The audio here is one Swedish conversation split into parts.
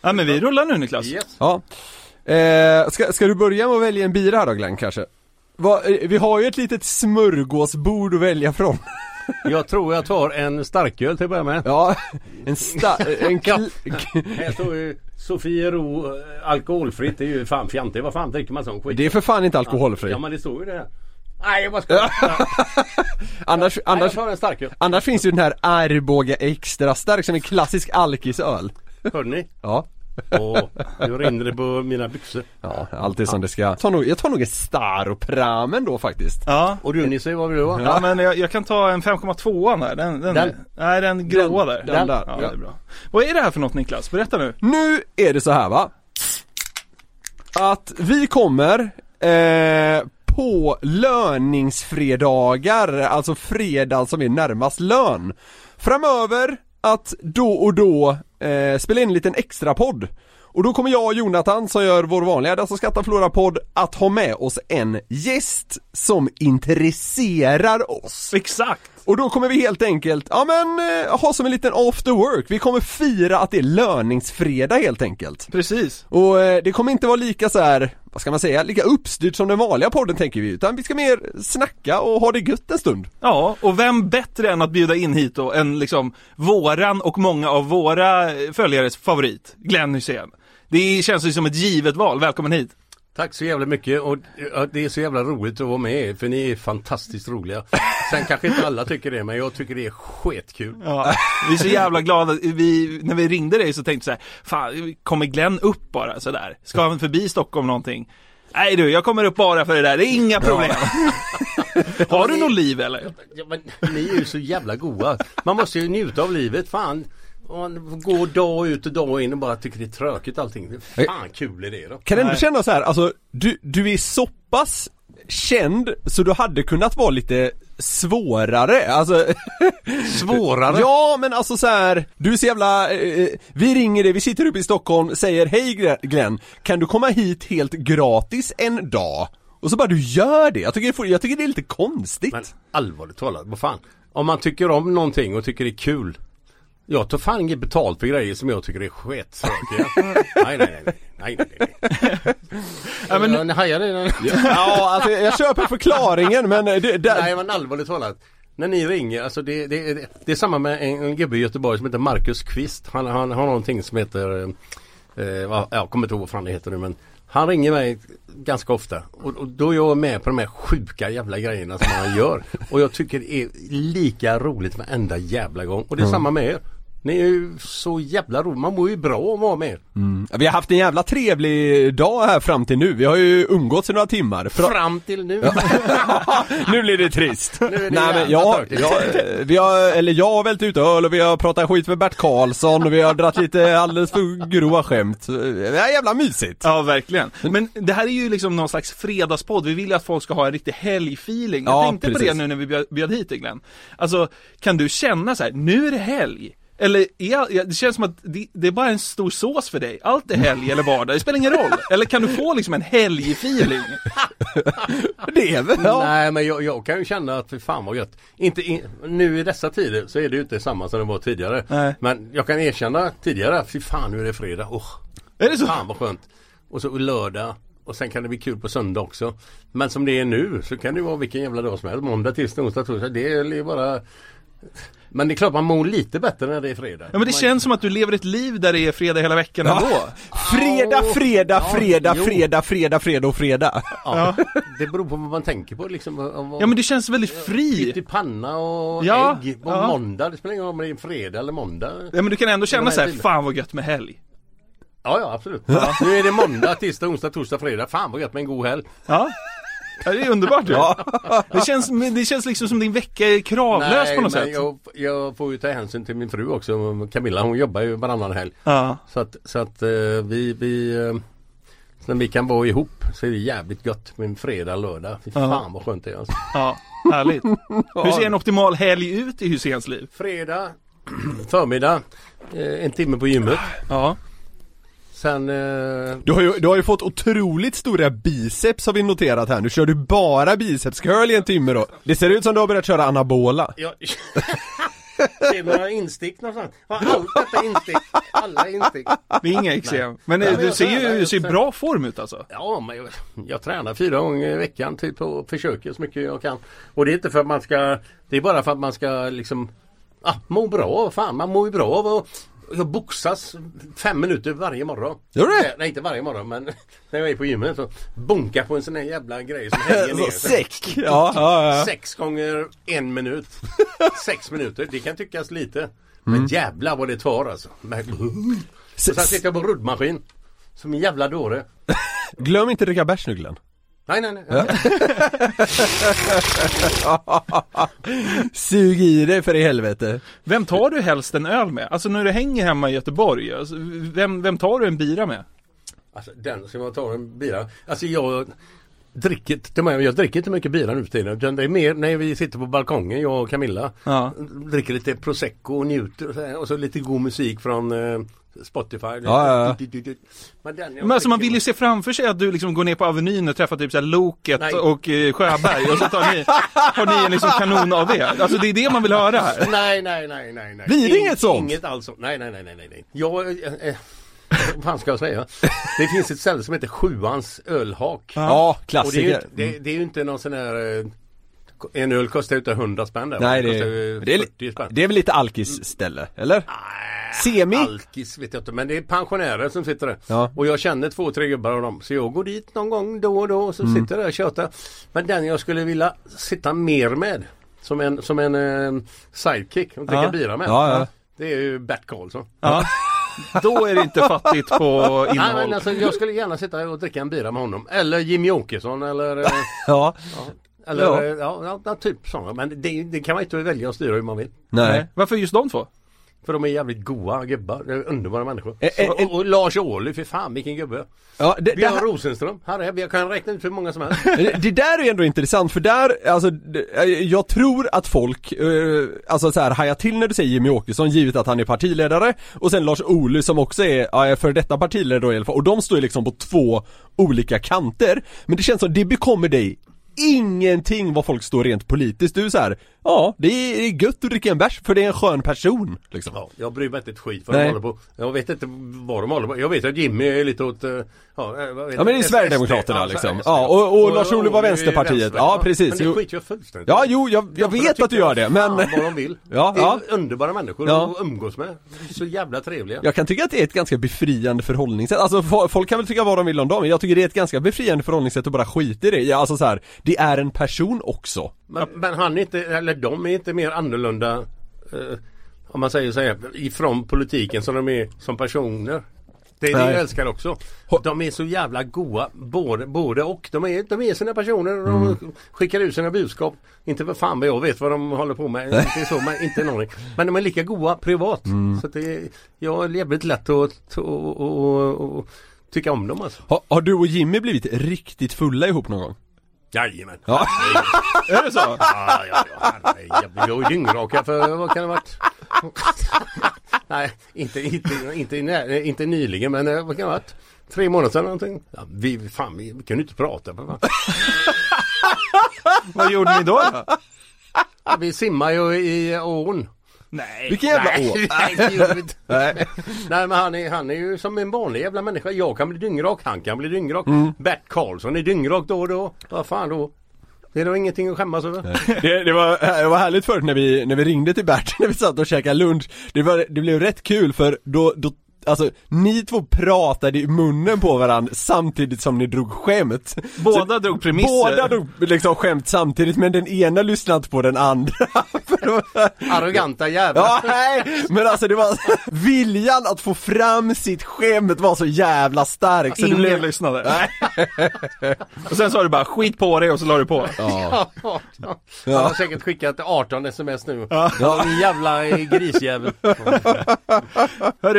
Ja men vi rullar nu Niklas. Ja. Eh, ska, ska du börja med att välja en bira här då Glenn kanske? Va, eh, vi har ju ett litet smörgåsbord att välja från. Jag tror jag tar en starköl till att börja med. Ja, en sta... En kl- Här står ju Sofiero eh, alkoholfritt. Det är ju fan fjantigt. Vad fan dricker man sån skit? det är för fan inte alkoholfri. Ja men det står ju det. Nej jag bara skojar. Annars, Nej, annars, jag tar en annars finns ju den här Arboga extra stark som en klassisk alkisöl. Hörde ni? Ja. Åh, nu rinner det på mina byxor. Ja, allt är som det ska. Jag tar nog, jag tar nog en Staropramen då faktiskt. Ja. Och du Nisse, vad vill du ha? Ja men jag, jag kan ta en 5,2 där, den, den, Den? nej den gråa där. den där, ja, ja. det är bra. Vad är det här för något Niklas? Berätta nu. Nu är det så här va. Att vi kommer eh, på löningsfredagar, alltså fredag som är närmast lön. Framöver att då och då eh, spela in en liten extra podd. Och då kommer jag och Jonathan som gör vår vanliga Dessa Skatta skrattar förlorar podd att ha med oss en gäst som intresserar oss. Exakt! Och då kommer vi helt enkelt, ja men, eh, ha som en liten after work. Vi kommer fira att det är löningsfredag helt enkelt. Precis. Och eh, det kommer inte vara lika så här, vad ska man säga, lika uppstyrt som den vanliga podden tänker vi, utan vi ska mer snacka och ha det gött en stund. Ja, och vem bättre än att bjuda in hit då än liksom våran och många av våra följares favorit, Glenn Hysén. Det känns ju som ett givet val, välkommen hit! Tack så jävla mycket och ja, det är så jävla roligt att vara med för ni är fantastiskt roliga. Sen kanske inte alla tycker det men jag tycker det är skitkul. Ja, vi är så jävla glada, vi, när vi ringde dig så tänkte jag så här, fan, kommer Glenn upp bara sådär? Ska han förbi Stockholm någonting? Nej du, jag kommer upp bara för det där, det är inga problem. Har du något liv eller? Ja, men, ni är ju så jävla goa. Man måste ju njuta av livet. Fan. Och Man går dag ut och dag in och bara tycker det är tråkigt allting. Fan kul är det då. Kan du ändå känna så här, alltså du, du är så pass känd så du hade kunnat vara lite svårare, alltså Svårare? Ja men alltså så här, du är så jävla, eh, vi ringer dig, vi sitter uppe i Stockholm, säger hej Glenn, kan du komma hit helt gratis en dag? Och så bara du gör det, jag tycker, jag tycker det är lite konstigt. Men allvarligt talat, vad fan. Om man tycker om någonting och tycker det är kul. Jag tar fan inget betalt för grejer som jag tycker är sketsaker. nej, nej, nej, nej, nej, nej, nej. Ja, men, Ni hajar det? Ja, alltså jag köper förklaringen men det, det, Nej men allvarligt talat. När ni ringer, alltså det, det, det, det är samma med en, en gubbe i Göteborg som heter Marcus Kvist. Han, han har någonting som heter, eh, vad- jag kommer inte ihåg vad fan det heter nu men han ringer mig ganska ofta och, och då är jag med på de här sjuka jävla grejerna som han gör. Och jag tycker det är lika roligt varenda jävla gång. Och det är samma med er. Ni är ju så jävla roliga. Man mår ju bra av att vara med er. vi har haft en jävla trevlig dag här fram till nu, vi har ju umgåtts i några timmar. Fra- Fram till nu. nu blir det trist. är det Nej men jag, jag, vi har, eller jag har vält ut öl och vi har pratat skit med Bert Karlsson och vi har dratt lite alldeles för grova skämt. Det är jävla mysigt. Ja, verkligen. Men det här är ju liksom någon slags fredagspodd. Vi vill ju att folk ska ha en riktig helgfeeling. Jag Ja, tänkte på precis. det nu när vi bjöd, bjöd hit dig Glenn. Alltså, kan du känna så här, nu är det helg? Eller är, ja, det känns som att det, det är bara en stor sås för dig. Allt är helg eller vardag, det spelar ingen roll. Eller kan du få liksom en helgfeeling? Det är väl, ja. Nej men jag, jag kan ju känna att för fan vad gött. Inte in, nu i dessa tider så är det ju inte samma som det var tidigare. Nej. Men jag kan erkänna tidigare, fy fan nu är det fredag. Oh, Är det så? fan vad skönt. Och så lördag. Och sen kan det bli kul på söndag också. Men som det är nu så kan det vara vilken jävla dag som helst. Måndag, tisdag, onsdag, torsdag. Det är ju bara Men det är klart man mår lite bättre när det är fredag. Ja men det man, känns som att du lever ett liv där det är fredag hela veckan Ja. ändå. Fredag, fredag, Ja, fredag, fredag, fredag, fredag och fredag. Ja, det beror på vad man tänker på liksom. Om, Ja men du känns väldigt fri. I panna och Ja, ägg på ja. måndag. Det spelar ingen roll om det är fredag eller måndag. Ja men du kan ändå känna så här, fan vad gött med helg. Ja, ja absolut. Nu är det måndag, tisdag, onsdag, torsdag, fredag. Fan vad gött med en god helg. Ja. Ja, det är underbart ju. Det, känns, det känns liksom som din vecka är kravlös på något men sätt. Jag, jag får ju ta hänsyn till min fru också. Camilla hon jobbar ju varannan helg. Ja. Så att, så att eh, vi, vi eh, när vi kan vara ihop så är det jävligt gött med en fredag, lördag. Fy Ja. fan vad skönt det är alltså. Ja, härligt. Hur ser en optimal helg ut i Hyséns liv? Fredag, förmiddag, eh, en timme på gymmet. Ja. Sen eh, Du har, ju, du har ju fått otroligt stora biceps har vi noterat här. Nu kör du bara biceps curl i en timme då. Det ser ut som du har börjat köra anabola. Ja. Det är några instick någonstans. Har allt detta instick? Alla instick. Det är inga eksem. Men Nej, eh, men du ser ju du ser bra form ut alltså. Ja, men jag, jag tränar fyra gånger i veckan typ och försöker så mycket jag kan. Och det är inte för att man ska Det är bara för att man ska liksom ah, Må bra, fan man mår ju bra av att jag boxas fem minuter varje morgon. Gör du det? Nej, inte varje morgon men när jag är på gymmet så bonkar på en sån här jävla grej som hänger ner. Säck! Ja, ja, ja. Sex gånger en minut. Sex minuter, det kan tyckas lite. Men jävlar vad det tar alltså. Och sen sitter jag på ruddmaskin. Som en jävla dåre. Glöm inte dricka bärs nu Glenn. Nej nej nej. Sug i dig för i helvete. Vem tar du helst en öl med? Alltså när du hänger hemma i Göteborg, alltså, vem, vem tar du en bira med? Alltså den som jag tar en bira. Alltså jag dricker, jag dricker inte mycket bira nu för tiden. utan Det är mer när vi sitter på balkongen, jag och Camilla. Ja. Dricker lite prosecco och njuter och så, lite god musik från eh, Spotify. Ja, ja. Men, Men alltså man vill ju se framför sig att du liksom går ner på Avenyn och träffar typ såhär Loket Nej. och eh, Sjöberg och så tar ni, har ni en liksom kanon av det. Alltså det är det man vill höra här. Nej, nej, nej, nej, nej. Blir det Ing- inget sånt? Inget alls nej, nej, nej, nej, nej. Jag, eh, eh, vad fan ska jag säga? Det finns ett ställe som heter Sjuans ölhak. Ja, Och det är, ju, klassiker. inte- det, det är ju inte någon sån här eh, En öl kostar ju inte 100 spänn där. Nej det det är, ju det är, 40 spänn. det är väl lite alkis ställe, eller? Semi? Alkis vet jag inte men det är pensionärer som sitter där. Ja. Och jag känner två, tre gubbar av dem. Så jag går dit någon gång då och då och så Mm. sitter jag där och tjötar. Men den jag skulle vilja sitta mer med. Som en, som en eh, sidekick och dricka Ja. bira med. Ja, ja. Det är ju Bert Karlsson. Ja. Då är det inte fattigt på Nej, innehåll. men alltså, jag skulle gärna sitta och dricka en bira med honom. Eller Jimmy Åkesson eller, eh, Ja. eller Ja. ja. Ja, ja, typ sådana. Men det, det kan man inte välja och styra hur man vill. Nej. Varför just de två? För de är jävligt goa gubbar. Är underbara människor. Eh, eh, och, och, Lars Ohly, för fan vilken gubbe. Ja, det, det, Björn här, Rosenström. Här är, jag kan räkna ut hur många som helst. det, där är ändå intressant för där, alltså, jag tror att folk, eh, alltså så här, hajar till när du säger Jimmy Åkesson givet att han är partiledare och sen Lars Ohly som också är, ja, för detta partiledare då i alla fall och de står ju liksom på två olika kanter men det känns som det bekommer dig ingenting vad folk står rent politiskt. Du är så här, ja det är, gött att dricka en bärs för det är en skön person liksom. Ja, jag bryr mig inte ett skit vad Nej. de håller på. Jag vet inte vad de håller på. Jag vet att Jimmy är lite åt... eh, Ja, vet Ja, men det är Sverigedemokraterna, liksom. Ja, och- och Lars Ohly var Vänsterpartiet. vänster. Ja, precis. Men det skiter jag fullständigt Ja, jo, jag, jag vet att du gör det men vad de vill. Ja, det är ja. underbara människor Ja. att umgås med. Så jävla trevliga. Jag kan tycka att det är ett ganska befriande förhållningssätt, alltså fo- folk kan väl tycka vad de vill om dem, men jag tycker det är ett ganska befriande förhållningssätt att bara skita i det, ja, alltså så här, det är en person också Men, men han är inte, eller de är inte mer annorlunda eh, Om man säger så här, ifrån politiken som de är som personer. Det är det Nej. jag älskar också. De är så jävla goa både, både och. De är, de är sina personer och Mm. skickar ut sina budskap. Inte för fan vad jag vet vad de håller på med. Inte så, men inte aning. Men de är lika goa privat. Mm. Så det är, jag är jävligt lätt att, att, att, att tycka om dem alltså. har, har du och Jimmy blivit riktigt fulla ihop någon gång? Jajamän. Ja. Är det så? Ja, ja, ja. Jag var ju dyngraka för, vad kan det ha varit? Nej, inte, inte, inte, nej, inte nyligen men eh, vad kan det ha varit? Tre månader sedan någonting. Ja, vi, fan, vi, vi kunde inte prata. fan. Vad gjorde ni då? då? Ja, vi simmar ju i ån. Nej. Vilken jävla Nej, å? nej, det gjorde vi inte. Nej. Nej men han är, han är ju som en vanlig jävla människa. Jag kan bli dyngrak, han kan bli dyngrak. Mm. Bert Karlsson är dyngrak då och då. Vad fan då? Det är då ingenting att skämmas över. Det, det, var, det var härligt förut när vi, när vi ringde till Bert, när vi satt och käkade lunch Det, var, det blev rätt kul för då, då Alltså, ni två pratade i munnen på varandra samtidigt som ni drog skämt Båda drog premisser. Båda drog liksom skämt samtidigt men den ena lyssnade inte på den andra Arroganta jävlar. Ja, nej, men alltså det var viljan att få fram sitt skämt var så jävla stark så Ingen blev lyssnade. och sen sa du bara skit på dig och så la du på. Ja, Ja, ja. Han har säkert skickat 18 sms nu. ja. Din jävla grisjävel. Hör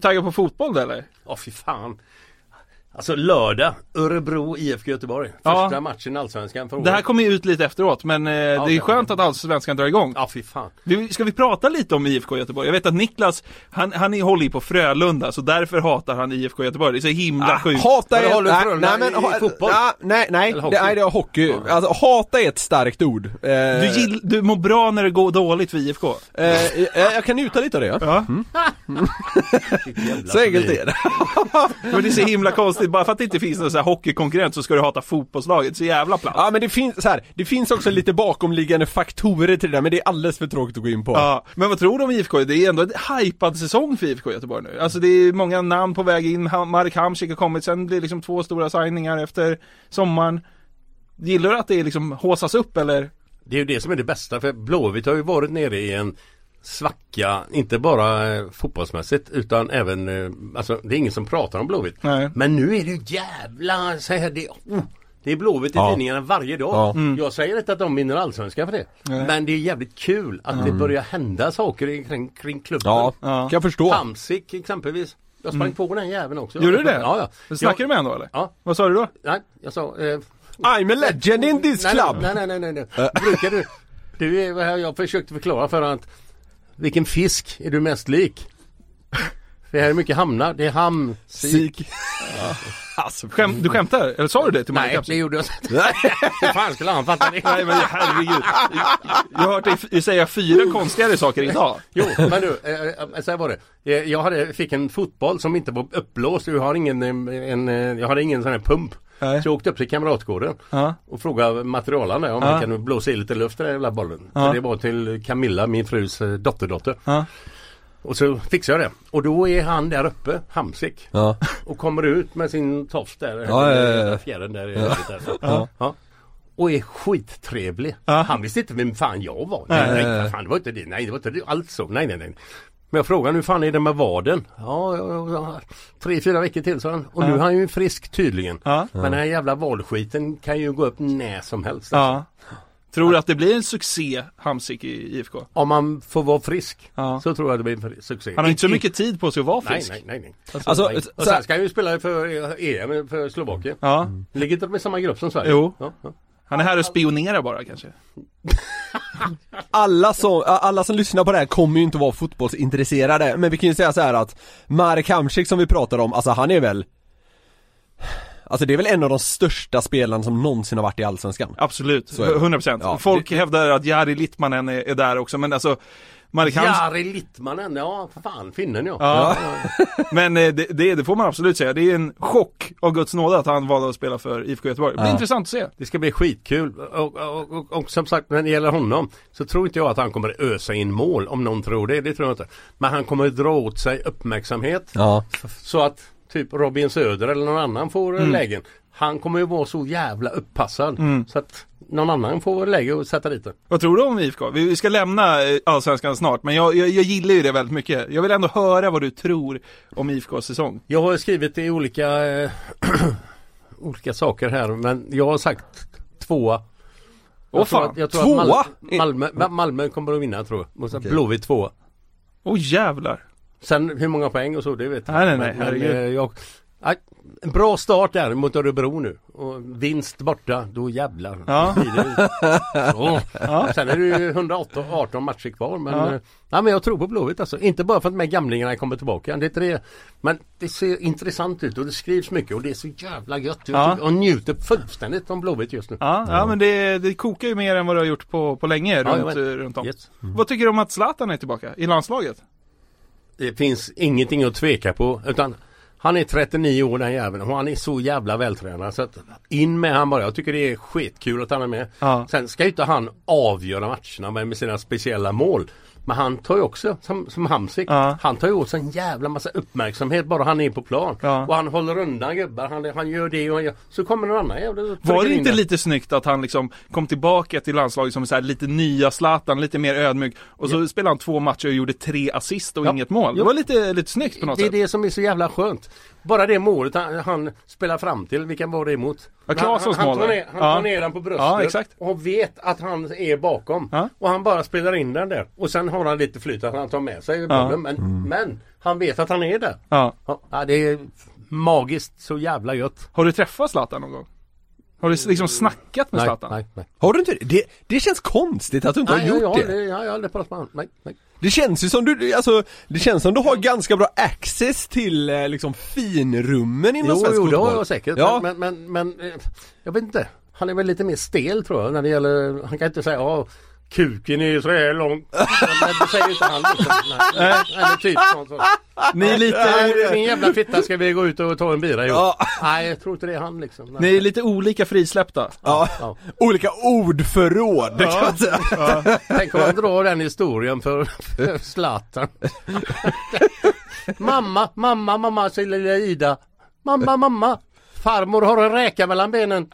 du taggad på fotboll då, eller? oh, fy fan. Alltså lördag, Örebro IFK Göteborg. Ja. Första matchen i Allsvenskan för året. Det här kommer ju ut lite efteråt men eh, det är det- skönt att allsvenskan drar igång. Ja fy fan. Vi- Ska vi prata lite om IFK Göteborg? Jag vet att Niklas, han, han är- håller ju på Frölunda så därför hatar han IFK Göteborg. Det är så himla sjukt. Hata är, håller nej, Frölunda nej men i ha- fotboll? ja, nej, nej, det, nej det är hockey. Alltså hata är ett starkt ord. Eh, Du, gill, du mår bra när det går dåligt för IFK. eh, jag, jag kan njuta lite av det ja. Ja, Så enkelt är det. men det är så himla konstigt. Bara för att det inte finns någon så här hockeykonkurrent så ska du hata fotbollslaget. Så jävla platt. Ja men det finns så här, det finns också lite bakomliggande faktorer till det där men det är alldeles för tråkigt att gå in på. Ja, men vad tror du om IFK? Det är ändå en hypad säsong för IFK Göteborg nu. Alltså det är många namn på väg in. Marek Hamsik har kommit, sen blir det liksom två stora signingar efter sommaren. Gillar du att det liksom håsas upp eller? Det är ju det som är det bästa för Blåvitt har ju varit nere i en svacka, inte bara eh, fotbollsmässigt utan även, eh, alltså det är ingen som pratar om Blåvitt. Nej. Men nu är det ju jävla, så här, det, oh, det är Blåvitt i Ja. tidningarna varje dag. Ja. Mm. Jag säger inte att de vinner allsvenskan för det. Nej. Men det är jävligt kul att det börjar hända saker i- kring, kring klubben. Ja, Ja. kan jag förstå. Hamsik exempelvis. Jag sprang på den jäveln också. Gjorde du det? Ja, ja. Snackar jag, du med honom då eller? Ja. Vad sa du då? Nej, jag sa eh, I'm a legend in this nej, club! Nej, nej, nej, nej, nej. Brukar du Du är här jag försökte förklara för att Vilken fisk är du mest lik? För här är mycket hamnar, det är ham, sik. Alltså, Skäm, du skämtar? Eller sa du det till Marek Nej, det gjorde jag inte. Hur fan skulle han fatta det? Nej men herregud. Jag har hört dig säga fyra konstigare saker idag. Jo, men du, eh, så här var det. Eh, Jag hade, fick en fotboll som inte var uppblåst. Jag har ingen, en, jag hade ingen sån här pump. Nej. Så jag åkte upp till Kamratgården Ja. och frågade materialen där om Ja. man kan blåsa i lite luft i den jävla bollen. Ja. Det var till Camilla, min frus eh, dotterdotter. Ja. Och så fixade jag det. Och då är han där uppe, Hamsik. Ja. Och kommer ut med sin tofs där. Ja, ja, ja, ja. Fjärren där. i övrigt där. Ja. Ja. Och är skittrevlig. Ja. Han visste inte vem fan jag var. Nej, Nej. nej, fan, det var inte det. Nej, det var inte det alls så. Nej, nej, nej. Men jag frågade hur fan är det med vaden? Ja, ja, ja, tre, fyra veckor till sa han. Och nu är han ju frisk tydligen. Ja. Men den här jävla valskiten kan ju gå upp när som helst. Ja. Tror du att det blir en succé, Hamsik i IFK? Om man får vara frisk Ja. så tror jag det blir en succé. Han har inte så mycket tid på sig att vara frisk. nej, nej. nej. Alltså, nej. så Och här- sen ska han ju spela för EM för Slovakien. Ja. Ligger inte de i samma grupp som Sverige? Jo. Ja, ja. Han är här och spionerar bara kanske. alla som, alla som lyssnar på det här kommer ju inte vara fotbollsintresserade, men vi kan ju säga så här att Marek Hamsik som vi pratar om, alltså han är väl Alltså det är väl en av de största spelarna som någonsin har varit i Allsvenskan Absolut, Så är det. 100%. Ja. Folk hävdar att Jari Littmanen är, är där också, men alltså Hamsik Jari Littmanen, ja för fan, finnen ja. Ja. Men eh, det, det, det får man absolut säga. Det är en chock av Guds nåde att han valde att spela för IFK Göteborg. Det blir Ja. intressant att se. Det ska bli skitkul och, och, och, och som sagt när det gäller honom så tror inte jag att han kommer ösa in mål om någon tror det. Det tror jag inte. Men han kommer dra åt sig uppmärksamhet Ja, så att typ Robin Söder eller någon annan får Mm. lägen. Han kommer ju vara så jävla uppassad så att någon annan får läge att sätta dit den. Vad tror du om IFK? Vi, ska lämna eh, Allsvenskan snart, men jag, jag, jag gillar ju det väldigt mycket. Jag vill ändå höra vad du tror om IFKs säsong. Jag har skrivit i olika eh, olika saker här men jag har sagt tvåa. Åh tror fan, att- jag tror tvåa? Att Malmö, Malmö, Malmö kommer att vinna tror jag. Och så Blåvitt tvåa. Åh jävlar. Sen hur många poäng och så det vet jag Nej, nej, nej, Men, herregud. eh, jag, nej, en bra start där mot Örebro nu. Och vinst borta, då jävlar. Ja. Så. Ja. Sen är det ju 118 18 matcher kvar men, Ja. eh, nej, men jag tror på Blåvitt alltså. Inte bara för att de här gamlingarna kommer tillbaka. Det är det. Men det ser intressant ut och det skrivs mycket och det är så jävla gött. Ja. Och njuter fullständigt om Blåvitt just nu. Ja, ja men det, det kokar ju mer än vad det har gjort på, på länge runt, runt om. Yes. Vad tycker du om att Zlatan är tillbaka i landslaget? Det finns ingenting att tveka på utan Han är 39 år den jäveln och han är så jävla vältränad så att in med han bara. Jag tycker det är skitkul att han är med. Ja. Sen ska ju inte han avgöra matcherna med, med sina speciella mål. Men han tar ju också, som, som Hamsik, Ja. han tar ju åt sig en jävla massa uppmärksamhet bara han är på plan. Ja. Och han håller undan gubbar, han, han gör det och han gör, så kommer någon annan jävla Var det inte lite snyggt att han liksom kom tillbaka till landslaget som så här lite nya Zlatan, lite mer ödmjuk och så spelade han två matcher och gjorde tre assist och inget mål. Det var lite, lite snyggt på något Det är sätt. det som är så jävla skönt. Bara det målet han, han spelar fram till, vilken var det emot? Ja, Claessons han, han, mål tar ner, han Ja. tar ner den på bröstet Ja, exakt. och vet att han är bakom. Ja. Och han bara spelar in den där. Och sen har han lite flyt att han tar med sig bollen. Men, men han vet att han är där. Ja. Ja, det är magiskt så jävla gött. Har du träffat Zlatan någon gång? Har du liksom snackat med Nej, Zlatan? nej, nej. Har du inte det? det? Känns konstigt att du inte Nej, har jag, gjort jag, det. det. Jag, jag har aldrig pratat med honom. Nej, nej. Det känns ju som du, alltså, det känns som du har ganska bra access till eh, liksom finrummen inom Jo, svensk jo det har fotboll. jag säkert. Ja. Men, men, men, men eh, jag vet inte. Han är väl lite mer stel tror jag när det gäller, han kan inte säga ja kuken är ju så här lång. Men det säger inte han liksom. Nej. Eller typ sånt. Så. Ni är lite, Nej, Min jävla fitta ska vi gå ut och ta en bira ihop. Ja. Nej jag tror inte det är han liksom. Nej. ni är lite olika frisläppta. Ja. Ja. Olika ordförråd kan man säga. Tänk om man drar den historien för, för Zlatan. mamma, mamma, mamma säger lilla Ida. Mamma, mamma. Farmor har en räka mellan benen.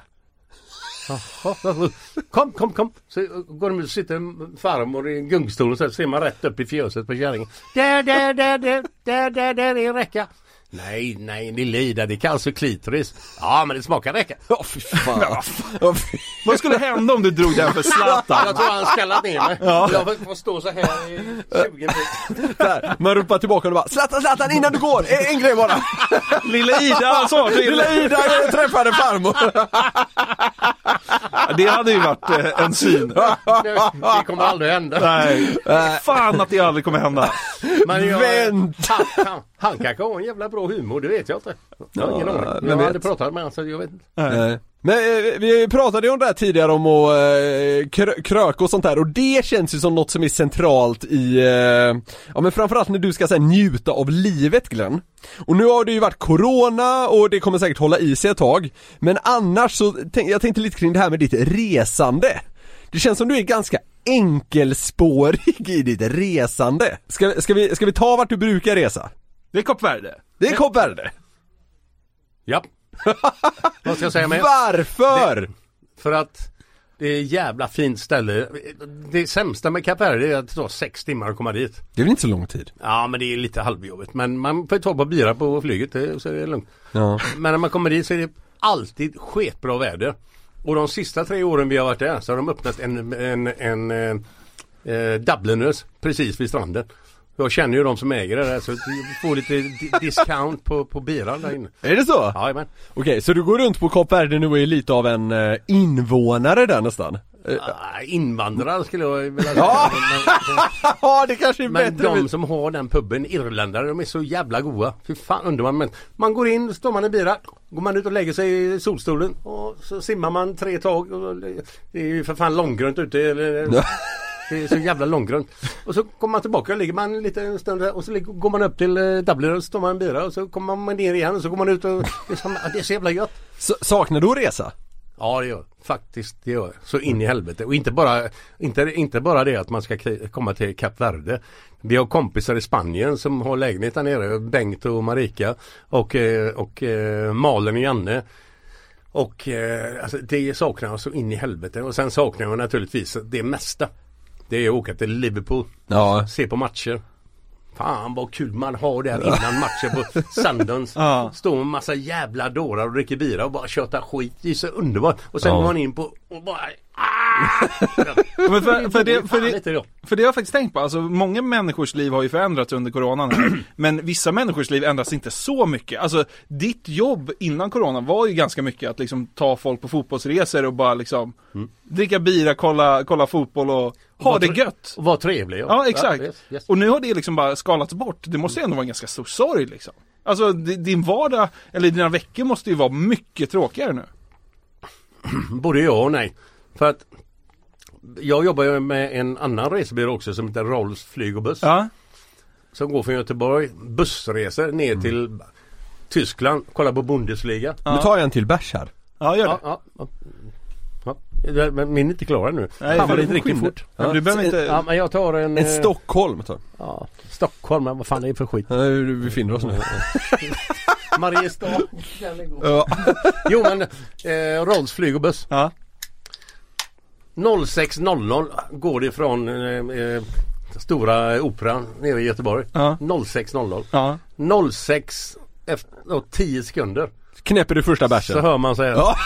Kom, kom, kom. Så går de ut och sitter farmor i en gungstol och så ser man rätt upp i fjöset på kärringen. Där, där, där, där, där, där, där är en räka. Nej, nej, lilla Ida, det kallas för klitoris. Ja, men det smakar räka. Ja fy fan. Ja, Vad skulle hända om du drog den för Zlatan? Jag tror han skallat ner mig. Jag får, får stå så här i 20 minuter. Man ropar tillbaka och bara Zlatan, Zlatan innan du går! En, en grej bara! Lilla Ida sa till. Lilla Ida jag träffade farmor! Det hade ju varit eh, en syn. Det, kommer aldrig hända. Nej. Fan att det aldrig kommer hända. Men jag, Vänt. Han, han, han kanske har en jävla bra humor, det vet jag inte. Jag har ingen aning. Jag har aldrig pratat med honom så jag vet inte. Nej. Men eh, vi pratade ju om det här tidigare om att eh, krö- krök och sånt där och det känns ju som något som är centralt i, eh, ja men framförallt när du ska säga njuta av livet Glenn. Och nu har det ju varit Corona och det kommer säkert hålla i sig ett tag. Men annars så, tänk, jag tänkte lite kring det här med ditt resande. Det känns som du är ganska enkelspårig i ditt resande. Ska, ska, vi, ska vi ta vart du brukar resa? Det är Kap Verde. Det är Kap Verde. Ja. Vad ska jag säga mer? Varför? För att det är ett jävla fint ställe. Det sämsta med Kap Verde är att det tar sex timmar att komma dit. Det är väl inte så lång tid? Ja men det är lite halvjobbigt. Men man får ta på bira på flyget det- så är det lugnt. Ja. Men när man kommer dit så är det alltid sketbra väder. Och de sista tre åren vi har varit där så har de öppnat en, en, en eh, eh, Dubliners precis vid stranden. Jag känner ju de som äger det där så vi får lite di- discount på, på biran där inne. Är det så? Jajamän. Okej, så du går runt på Kap Verde nu och är lite av en eh, invånare där nästan? Eh, Ah, Invandrare skulle jag vilja säga. Ja. Men, det kanske är men bättre de som har den puben, irländare, de är så jävla goda. Fy fan underbart. Men man går in, står man i bira, går man ut och lägger sig i solstolen och så simmar man tre tag. Det är ju för fan långgrunt ute. Det är så jävla långgrunt. Och så kommer man tillbaka och ligger man lite en stund och så går man upp till eh, Dublin och så står man en bira och så kommer man ner igen och så går man ut och det är, det är så jävla gött. S- Saknar du att resa? Ja det gör. Faktiskt det gör. Så in i helvete. Och inte bara, inte, inte bara det att man ska komma till Kap Verde. Vi har kompisar i Spanien som har lägenhet där nere. Bengt och Marika. Och, eh, och eh, Malin och Janne. Och eh, alltså, det saknar jag så in i helvete. Och sen saknar jag naturligtvis det mesta. Det är att åka till Liverpool. Ja. Se på matcher. Fan vad kul man har där innan matchen på Sundance. Ja. Står med massa jävla dårar och dricker bira och bara köta skit. Det är så underbart. Och sen Ja. går man in på och bara! Men för, för, det, för, det, för det har jag faktiskt tänkt på, alltså många människors liv har ju förändrats under coronan här, Men vissa människors liv ändras inte så mycket. Alltså ditt jobb innan corona var ju ganska mycket att liksom ta folk på fotbollsresor och bara liksom Dricka bira, kolla, kolla fotboll och ha det gött. Och var trevlig. Ja exakt. yes, yes. Och nu har det liksom bara skalats bort. Det måste ju ändå vara en ganska stor sorg liksom. Alltså di- din vardag, eller dina veckor måste ju vara mycket tråkigare nu. Både ja och nej. För att jag jobbar ju med en annan resebyrå också som heter Rolls Flyg och Buss. Ja. Som går från Göteborg bussresor ner till Tyskland, kolla på Bundesliga. Nu tar jag en till bärs här. Ja, gör det. Ja, ja, ja. ja. Det- Men min är inte klar ännu. Nej, Han var lite riktigt fort. Men du behöver inte... Ja, men jag tar en... En eh, Stockholm tar Ja, Stockholm, men vad fan är det för skit? Ja, Vi befinner oss nu. Mariestad. Ja. Jo men eh, Rolls flyg och buss. Ja. 06.00 går det från eh, eh, Stora Operan nere i Göteborg. Ja. 06.00. Ja. 06 efter då, 10 sekunder Knäpper du första så bärsen. hör man så här. Ja.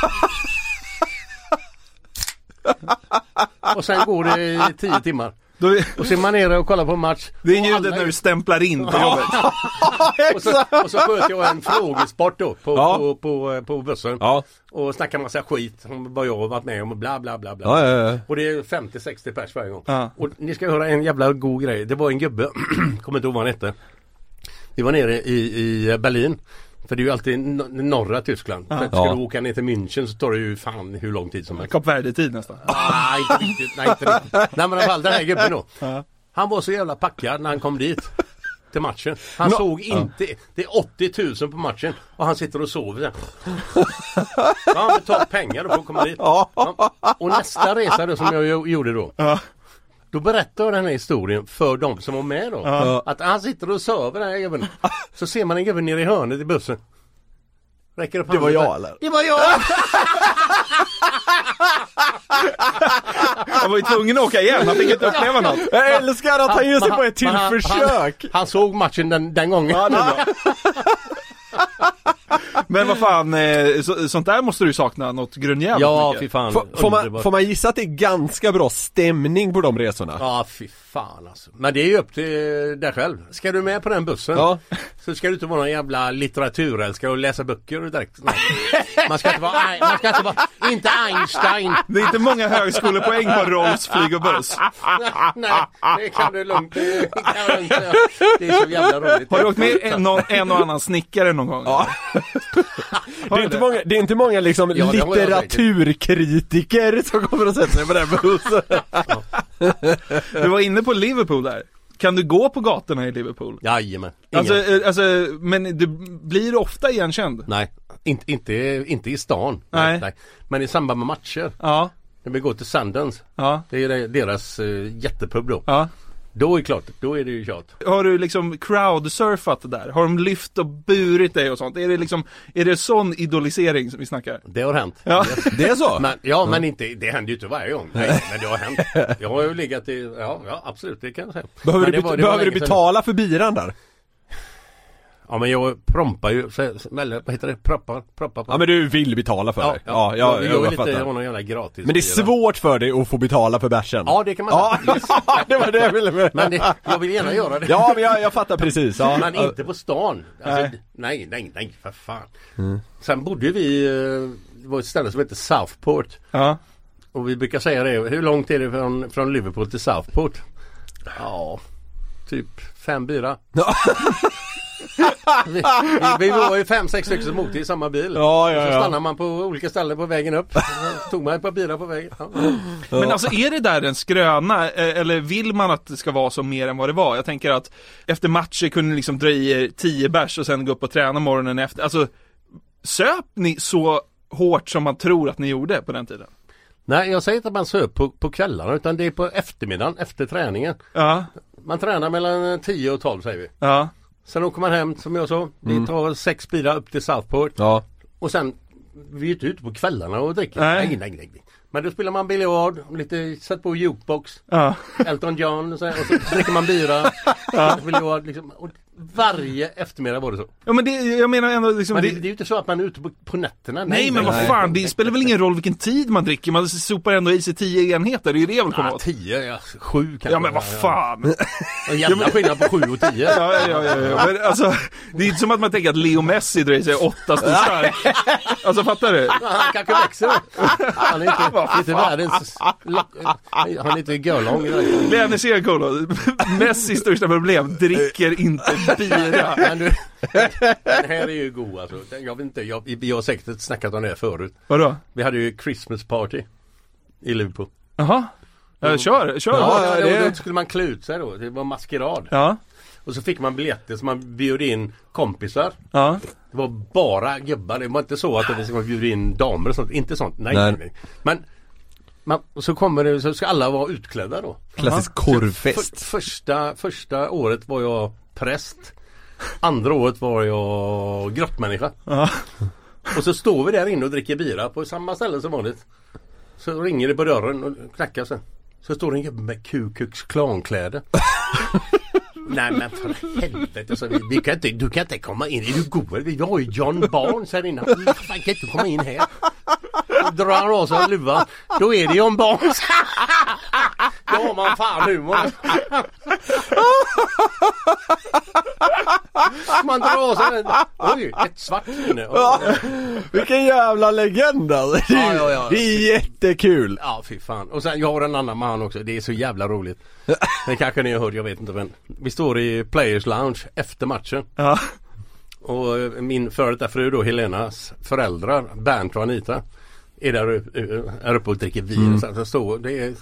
Och sen går det i 10 timmar. Då, Och så är man nere och kollar på match. det är ljudet när du stämplar in på jobbet. Och så, och så sköter jag en frågesport då på, Ja. på, på, på bussen. Ja. Och snackar massa skit om vad jag har varit med om och bla bla bla bla. Ja. Och det är 50-60 pers varje gång. Och ni ska höra en jävla god grej. Det var en gubbe, kommer inte ihåg vad han hette. Vi var nere i, i Berlin. För det är ju alltid no- norra Tyskland. Att ska Ja. du åka ner till München så tar det ju fan hur lång tid som helst. Kap Verde-tid nästan. Nej, inte riktigt. Nej, inte riktigt. Nej men i alla fall den här gubben då. Ja. Han var så jävla packad när han kom dit. Till matchen. Han såg inte, det är 80 000 på matchen och han sitter och sover där. Ja, han betalt pengar då för att komma dit. Ja. Och nästa resa då som jag gjorde då. Ja. Då berättar jag den här historien för de som var med då. Ja. Att han sitter och sover den här gubben. Så ser man en gubbe nere i hörnet i bussen. Räcker upp Det var handen jag, eller? Det var jag! Han var ju tvungen att åka igen, han fick inte uppleva något. Jag älskar att han ger sig på ett till han- försök. Han, han såg matchen den, den gången. Men vad fan, eh, så, sånt där måste du ju sakna något grundjävligt Ja, fy fan. Får, får, man, får man gissa att det är ganska bra stämning på de resorna? Ja, fy fan alltså. Men det är ju upp till dig själv. Ska du med på den bussen Ja. så ska du inte vara någon jävla litteraturälskare och läsa böcker direkt. Nej. Man ska inte vara, man ska inte vara, inte Einstein. Det är inte många högskolepoäng på Rolls flyg och buss. Nej, det kan du lugnt. Det kan du lugnt. Det är så jävla roligt. Har du åkt med en, någon, en och annan snickare någon gång? Ja. Det är inte många, det är inte många liksom Ja, litteraturkritiker som kommer och sätter sig på den bussen. Du var inne på Liverpool där. Kan du gå på gatorna i Liverpool? Jajamän. Ingen. Alltså, eh, alltså, men du blir ofta igenkänd? Nej, inte, inte, inte i stan. Nej. Men i samband med matcher. Ja, När vi går till Sundance. ja, Det är deras uh, jättepub då. ja. Då är det klart, då är det ju tjat. Har du liksom crowdsurfat där? Har de lyft och burit dig och sånt? Är det liksom, är det sån idolisering som vi snackar? Det har hänt. Ja. Det är så? Men, ja men inte, det händer ju inte varje gång. Nej, men det har hänt. Jag har ju legat i, ja, ja absolut det kan jag säga. Behöver, Men du, det var- bet- det var behöver du sedan. betala för biran där? Ja men jag prompar ju, eller vad heter det? Proppar, proppar på. Ja men du vill betala för ja, det? Ja, ja, jag, jag, jag, jag, fattar. har någon jävla gratis Men det är svårt för dig att få betala för bärsen? Ja det kan man Ja, det var det jag ville med. Men det, jag vill gärna göra det. Ja men jag, jag fattar precis. Ja. Men inte på stan. Alltså, Nej. nej. nej, nej, för fan. Sen bodde vi, eh, det var ett ställe som heter Southport. Ja. Och vi brukar säga det, hur långt är det från, från Liverpool till Southport? Ja, typ fem bira. Ja. vi, vi, vi var ju fem, sex stycken som åkte i samma bil. Ja, ja, och så ja. stannade man på olika ställen på vägen upp. Tog man ett par bira på vägen. Ja. Men alltså är det där en skröna eh, eller vill man att det ska vara så mer än vad det var? Jag tänker att efter matcher kunde ni liksom dra i er 10 bärs och sen gå upp och träna morgonen efter. Alltså söp ni så hårt som man tror att ni gjorde på den tiden? Nej, jag säger inte att man söp på, på kvällarna utan det är på eftermiddagen efter träningen. Ja, Man tränar mellan 10 och 12 säger vi. ja, Sen åker man hem som jag sa. Vi Mm. tar sex bilar upp till Southport. Ja. Och sen, vi är inte ute på kvällarna och dricker. Nej. Nej, nej, nej. Men då spelar man biljard, lite, sätt på jukebox, ja. Elton John och så, och så dricker man bira. biljard, liksom. och varje eftermiddag var det så. Ja men det, jag menar ändå liksom Men det, det, är ju inte så att man är ute på, på nätterna. Nej men vad fan, det spelar väl ingen roll vilken tid man dricker, man sopar ändå i sig 10 enheter, det är ju det jag vill komma Ja, åt. tio, ja, sju kanske. Ja men vad fan! En jävla skillnad på sju och tio. Ja, ja, ja, ja. Men alltså, det är inte som att man tänker att Leo Messi drar i sig åtta stor stark. Alltså fattar du? Han kanske växer. Han är inte, inte världens... Han är inte görlång. Lene Serkolo, Messis största problem, dricker inte bira. Men du, den här är ju god alltså. Jag vet inte, jag, jag har säkert snackat om det här förut. Vadå? Vi hade ju Christmas party i Liverpool. Jaha? Ja, kör, kör. Ja, Ja, det- då, då skulle man klä ut sig då. Det var maskerad. Ja. Och så fick man biljetter så man bjöd in kompisar. Ja. Det var bara gubbar. Det var inte så att vi skulle bjuda in damer och sånt. Inte sånt. Nej, Nej. nej. Men man, och så kommer det, så ska alla vara utklädda då. Klassisk För, korvfest. första, första året var jag präst. Andra året var jag grottmänniska. Ja. Och så står vi där inne och dricker bira på samma ställe som vanligt. Så ringer det på dörren och knackar sen. Så står det en gubbe med Ku Klux Klan-kläder. Nej men för helvete så vi, vi kan inte, du kan inte komma in. Är du god? Vi har ju John Barnes här inne. Du kan inte komma in här. Då drar han av sig luvan. Då är det John Barnes. Då har man fan humor. Man drar sig den. Oj, ett svart minne. Vilken jävla legend alltså. Det är, Ja, ja, ja. det är jättekul. Ja fy fan. Och sen jag har en annan man också. Det är så jävla roligt. Det kanske ni har hört, jag vet inte men. Vi står i Players Lounge efter matchen. Ja. Och eh, min före detta fru då Helenas föräldrar Bernt och Anita är där uppe, är uppe och dricker vin. och Så, så det, är,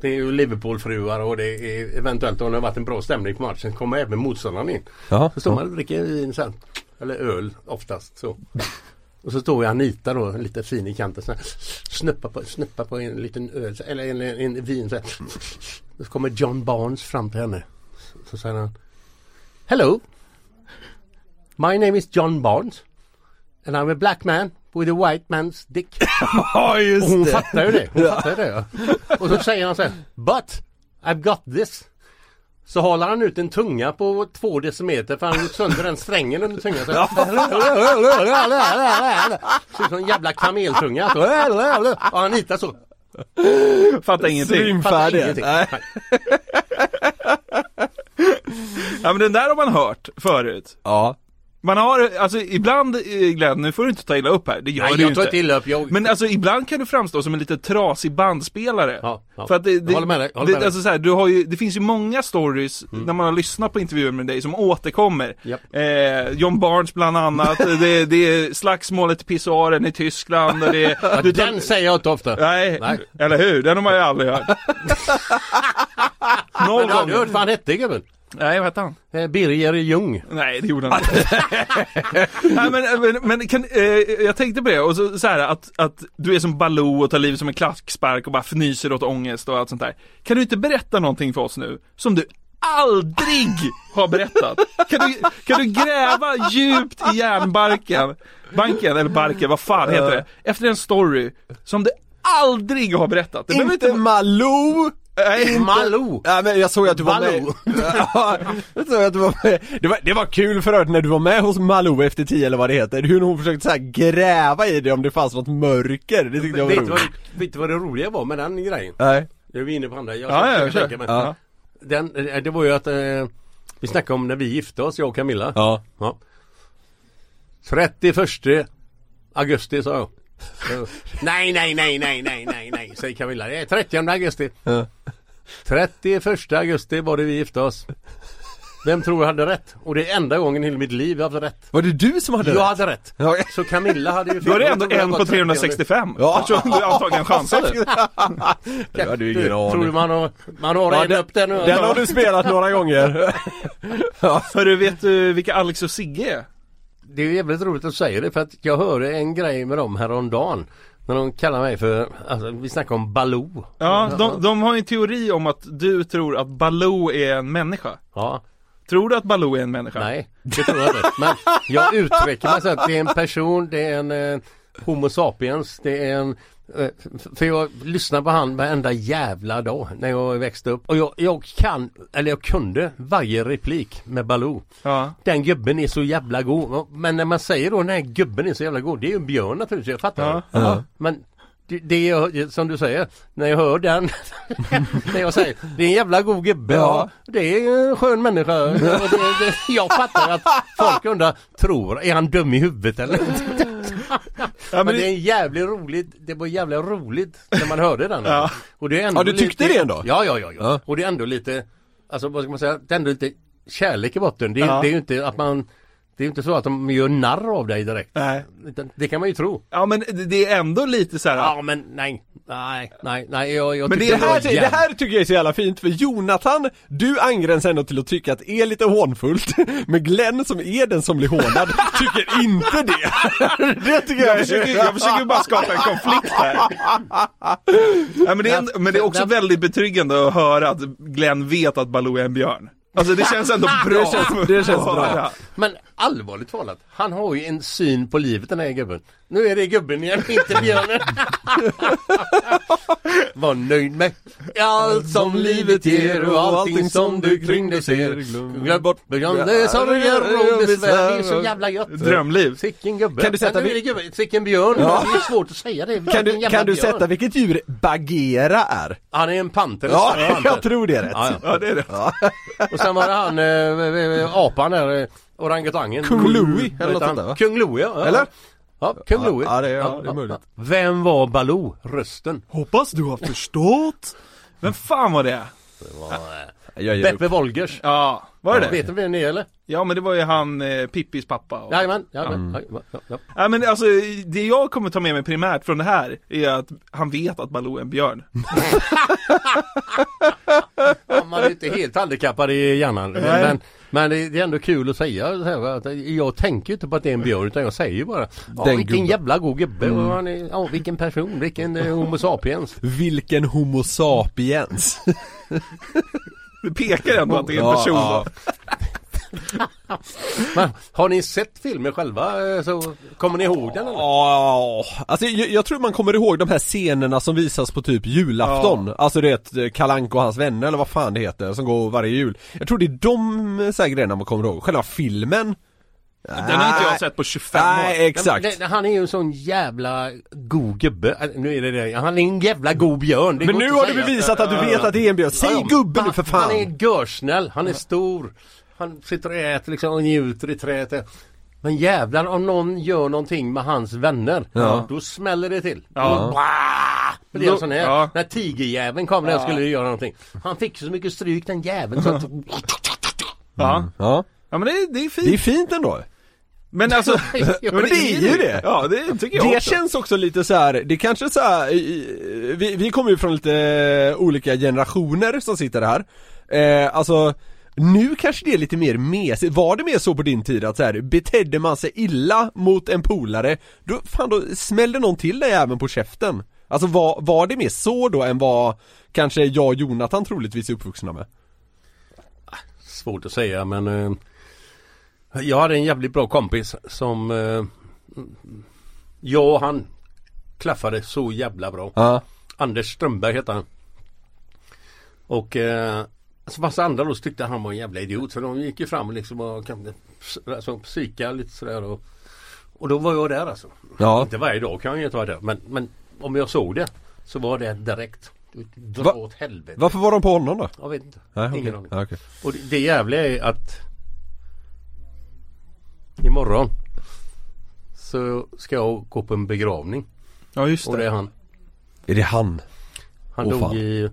det är ju Liverpoolfruar och det är eventuellt om det har varit en bra stämning på matchen kommer även motståndaren in. Ja. Så står man och dricker vin sen. Eller öl oftast så. Och så står ju Anita då lite fin i kanten så här, snuppa på, snuppa på en liten öl eller en, en vin så här. Så kommer John Barnes fram till henne. Så säger han Hello My name is John Barnes And I'm a black man with a white man's dick. Ja Och just hon det. fattar ju det. Hon fattar ju det ja. Och så säger han så här But I've got this. Så håller han ut en tunga på två decimeter för han har gjort sönder den strängen under tungan. Så ut som en jävla kameltunga. Så, Och Anita så. Fattar ingenting. Fattar ingenting. Nej. Ja men den där har man hört förut. Ja. Man har, alltså ibland eh, Glenn, nu får du inte ta illa upp här, det gör Nej du jag tar inte. illa upp. Jag... Men alltså ibland kan du framstå som en lite trasig bandspelare. Ja, ja. För att det, det, Jag håller med dig, håller med dig. Mm. Alltså så här, du har ju, det finns ju många stories när man har lyssnat på intervjuer med dig som återkommer. Japp. Eh, John Barnes bland annat, det, det är slagsmålet i pissoaren i Tyskland och det Ja, du den säger jag inte ofta. Nej, Nej. eller hur? Den har man ju aldrig hört. Noll Men du hört vad han hette gubben? Nej, vad hette han? Eh, Birger Ljung. Nej, det gjorde han inte. Nej, men, men, men kan, eh, jag tänkte på det, och så, så här att, att du är som Baloo och tar livet som en klackspark och bara fnyser åt ångest och allt sånt där. Kan du inte berätta någonting för oss nu, som du aldrig har berättat? Kan du, kan du gräva djupt i järnbarken, banken, eller barken, vad fan heter det? Efter en story som du aldrig har berättat. Det behöver Inte Malou! Nej, Malou! Ja, men jag såg att du var Malou. med. Ja, jag såg att du var med. Det var, det var kul för övrigt när du var med hos Malou efter tio eller vad det heter. Hur hon försökte så här gräva i det om det fanns något mörker. Det tyckte jag var Vet du, vad, roligt. vet du vad det roliga var med den grejen? Nej. Nu är vi inne på andra. Jag Ja, ja, kör. tänker, men Ja. Den, eh, det var ju att eh, vi snackade om när vi gifte oss, jag och Camilla. Ja. Ja. 31 augusti sa jag. Så, nej, nej, nej, nej, nej, nej, nej, säger Camilla. Det är 30 augusti. Ja. 31 augusti var det vi gifte oss. Vem tror jag hade rätt? Och det är enda gången i hela mitt liv jag hade rätt. Var det du som hade Jag rätt? hade rätt. Ja. Så Camilla hade ju fel. då är det ändå Jag en jag på var 30. 365. Ja. Jag tror du antagligen chansade. Det hade du Du, ingen tror du aning. man har, man har Ja, redan upp den nu? Den har du spelat några gånger. Hörru, vet du vilka Alex och Sigge är? Det är jävligt roligt att säga det för att jag hörde en grej med dem häromdagen. När de kallar mig för, alltså vi snackar om Baloo. Ja, de, de har en teori om att du tror att Baloo är en människa. Ja, Tror du att Baloo är en människa? nej det tror jag inte. Men jag uttrycker mig så att det är en person, det är en eh, Homo sapiens, det är en för jag lyssnar på han varenda jävla dag när jag växte upp. Och jag, jag kan, eller jag kunde varje replik med Baloo. Ja. Den gubben är så jävla god. Men när man säger då den här gubben är så jävla god. Det är ju björn naturligtvis, jag fattar. Ja. det. Ja. Men det, det jag, som du säger, när jag hör den, när jag säger det är en jävla god gubbe, ja. Ja. det är en skön människa. Och det, det, jag fattar att folk undrar, tror, är han dum i huvudet eller? Men, men det är en jävligt roligt, det var jävligt roligt när man hörde den. Ja. Och det är ändå Ja, du tyckte lite, det ändå? Ja, ja, ja, ja. Och det är ändå lite, alltså vad ska man säga, det är ändå lite kärlek i botten. Det är, Ja. det är ju inte att man det är ju inte så att de gör narr av dig direkt. nej. Det kan man ju tro. Ja men det- det är ändå lite så här. Ja men nej. Nej, nej, nej jag, jag Men tyckte Det här, det jävligt- här tycker jag är så jävla fint för Jonathan, du angränsar ändå till att tycka att det är lite hånfullt Men Glenn som är den som blir hånad tycker inte det! Det tycker jag Jag försöker, jag försöker bara skapa en konflikt här. Ja, men, det är, en- men det är också väldigt betryggande att höra att Glenn vet att Baloo är en björn. Alltså det känns ändå bra. Det känns- det känns bra. Ja. Men allvarligt talat, han har ju en syn på livet den här gubben. Nu är det gubben igen, inte björnen. Var nöjd med allt som livet ger och allting som du kring dig ser. Glöm bort björnande sorger och besvär. Det är så jävla gött. Drömliv. Sicken gubbe. Kan du sätta Men nu vi- är det gubbe. Sicken björn. Det är svårt att säga det. Kan du, kan du sätta vilket djur Bagheera är? Han är en panter. Ja, jag tror det är rätt. Ja, ja. Ja det är det. Och sen var det han, äh, apan där, orangutangen. Kung Louie, eller något sånt där, va? Kung Louie, ja. Eller? Ja, kung Louie. ja, det är- ja, det är möjligt. Vem var Baloo? Rösten? Hoppas du har förstått. Men fan var det? Jag ger upp. Beppe Wolgers. Ja, var det det? Vet du vem det är eller? Ja men det var ju han eh, Pippis pappa. Och... Jajamän, jajamän. jajamän, ja, ja. Ja men alltså det jag kommer ta med mig primärt från det här är att han vet att Baloo är en björn. Ja, Man är inte helt handikappad i hjärnan. Nej. Men, men det är ändå kul att säga så här, att jag tänker inte på att det är en björn utan jag säger bara ja, Den vilken gubben. jävla god gubbe är, ja, vilken person, vilken eh, homo sapiens. Vilken homo sapiens. Det pekar ändå att det är en Ja, person ja. då. Men, har ni sett filmen själva eh, så kommer ni ihåg den eller? Ja, alltså jag, jag tror man kommer ihåg de här scenerna som visas på typ julafton Alltså det är Kalanko och hans vänner eller vad fan det heter som går varje jul Jag tror det är de eh, så här grejerna man kommer ihåg, själva filmen Den har inte jag sett på 25 år. Nej exakt Men det- Han är ju en sån jävla god gubbe. Äh, Nu är det det. Han är en jävla god björn. Det Men nu har du bevisat att du vet att det är en björn, säg Ja, ja. gubbe nu för Han- Han är fan! görsnäll. Han är stor. Han sitter och äter liksom och njuter i trädet. Men jävlar om någon gör någonting med hans vänner. Ja. Då smäller det till. Ja. Blir det en sån här. Ja. När tigerjäveln kom när jag skulle göra någonting. Han fick så mycket stryk den jäveln så att... Ja. Ja, ja men det är, det är fint. det är fint ändå Men alltså, Ja, men det är ju det. Ja det tycker jag Det också. känns också lite så här. det kanske så här, vi, vi kommer ju från lite olika generationer som sitter här eh, Alltså nu kanske det är lite mer mesigt, var det mer så på din tid att så här, betedde man sig illa mot en polare, då, fan då smällde någon till dig även på käften Alltså var, var det mer så då än vad kanske jag och Jonathan troligtvis är uppvuxna med? Svårt att säga men eh, Jag hade en jävligt bra kompis som eh, Jag och han klaffade så jävla bra. Ja, Anders Strömberg hette han. Och eh, så massa andra då tyckte han var en jävla idiot så de gick ju fram liksom och alltså, psyka lite sådär och, och då var jag där alltså. ja. Inte varje dag kan jag ju inte vara där men, men om jag såg det så var det direkt. Dra Va- åt helvete. Varför var de på honom då? Jag vet inte. Nej. Ingen aning. Okej. Och det, det jävliga är att Imorgon Så ska jag gå på en begravning Ja just och det det. är han Är det han? Han Åh, dog fan. i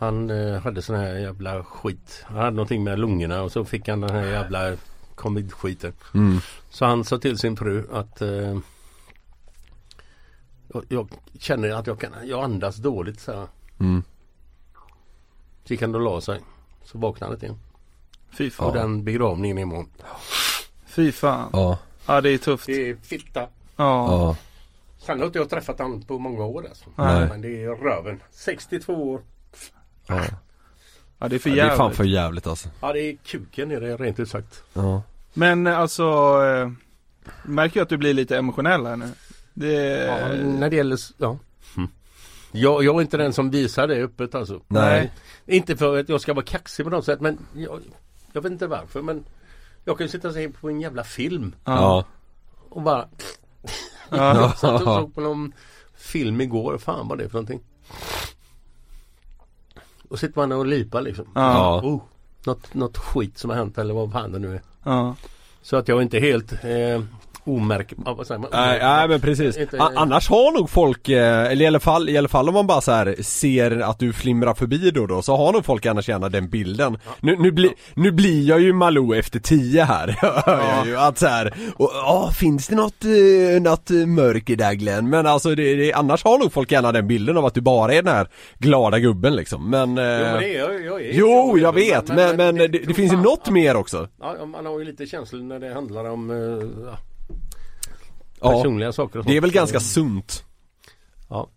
Han eh, hade sån här jävla skit Han hade någonting med lungorna och så fick han den här jävla covid-skiten Mm. Så han sa till sin fru att eh, jag, jag känner att jag kan Jag andas dåligt så här. Mm. Så gick han och la sig Så vaknade han igen Fy Och fan. den begravningen imorgon Fy fan. Ja, Ja det är tufft. Det är fitta Ja. ja. Sen har inte jag träffat han på många år alltså. Nej. Men det är röven 62 år ja. Ja det är för Det är fan jävligt. för jävligt alltså Ja det är kuken är det rent ut sagt Ja Men alltså, eh, märker ju att du blir lite emotionell här nu. Det, Ja, när det gäller, ja. Jag, jag är inte den som visar det öppet alltså. Nej. Inte för att jag ska vara kaxig på något sätt men jag, jag vet inte varför men Jag kan ju sitta och se på en jävla film Ja, och bara ja. Jag satt och såg på någon film igår, fan vad det är för någonting. Och sitter man och lipar liksom. Ja. Oh, något, något skit som har hänt eller vad fan det nu är. ja. Så att jag är inte helt eh, omärk... ja, vad säger man? Nej, nej men precis. Inte- annars har nog folk, eh, eller i alla fall, i alla fall om man bara så här ser att du flimrar förbi då då, så har nog folk annars gärna den bilden. Nu, nu, bli, nu blir jag ju Malou efter tio här, jag ju. Att så här, och, ja, finns det något, eh, något eh, mörker där Glenn? Men alltså det, det, annars har nog folk gärna den bilden av att du bara är den här glada gubben liksom. Men... Jo, men det är jag, jag är jo, jag vet, men, men, det, det finns ju något mer också. Ja, man har ju lite känslor när det handlar om eh, ja, Ja, personliga saker och sånt. det är väl ganska sunt. Ja.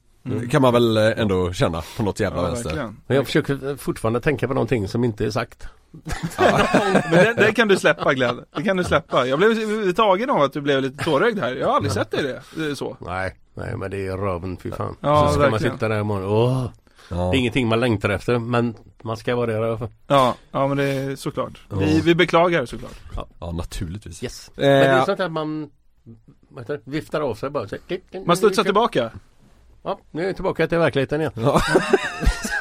Kan man väl eh, ändå känna på något jävla Ja, vänster. verkligen. Men jag försöker fortfarande tänka på någonting som inte är sagt. Men det, det kan du släppa Glenn. Det kan du släppa. Jag blev tagen av att du blev lite tårögd här. Jag har aldrig sett dig det. det är så. Nej, nej men det är röven fy fan. Ja, så ska verkligen. man sitta där imorgon. Åh, Ja. Det är ingenting man längtar efter men man ska vara där för. Ja, ja men det är såklart. Vi, vi beklagar såklart. Ja, naturligtvis. Yes. Eh, Men det är sånt att man det, viftar av sig bara. Man studsar tillbaka. Ja, nu är jag tillbaka till verkligheten igen. Ja.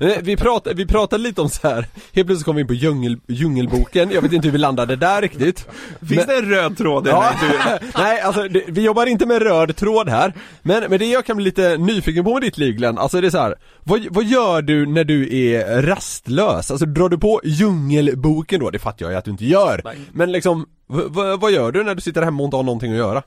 Eh, vi, pratade, vi pratade lite om så här. helt plötsligt kom vi in på djungel, djungelboken, jag vet inte hur vi landade där riktigt Finns Men- det en röd tråd i den Ja, intervjun? nej alltså det, vi jobbar inte med röd tråd här Men, men det jag kan bli lite nyfiken på med ditt liv Glenn, alltså det är så här. Vad, vad gör du när du är rastlös? Alltså drar du på djungelboken då? Det fattar jag ju att du inte gör Nej. Men liksom, vad gör du när du sitter hemma och inte har någonting att göra?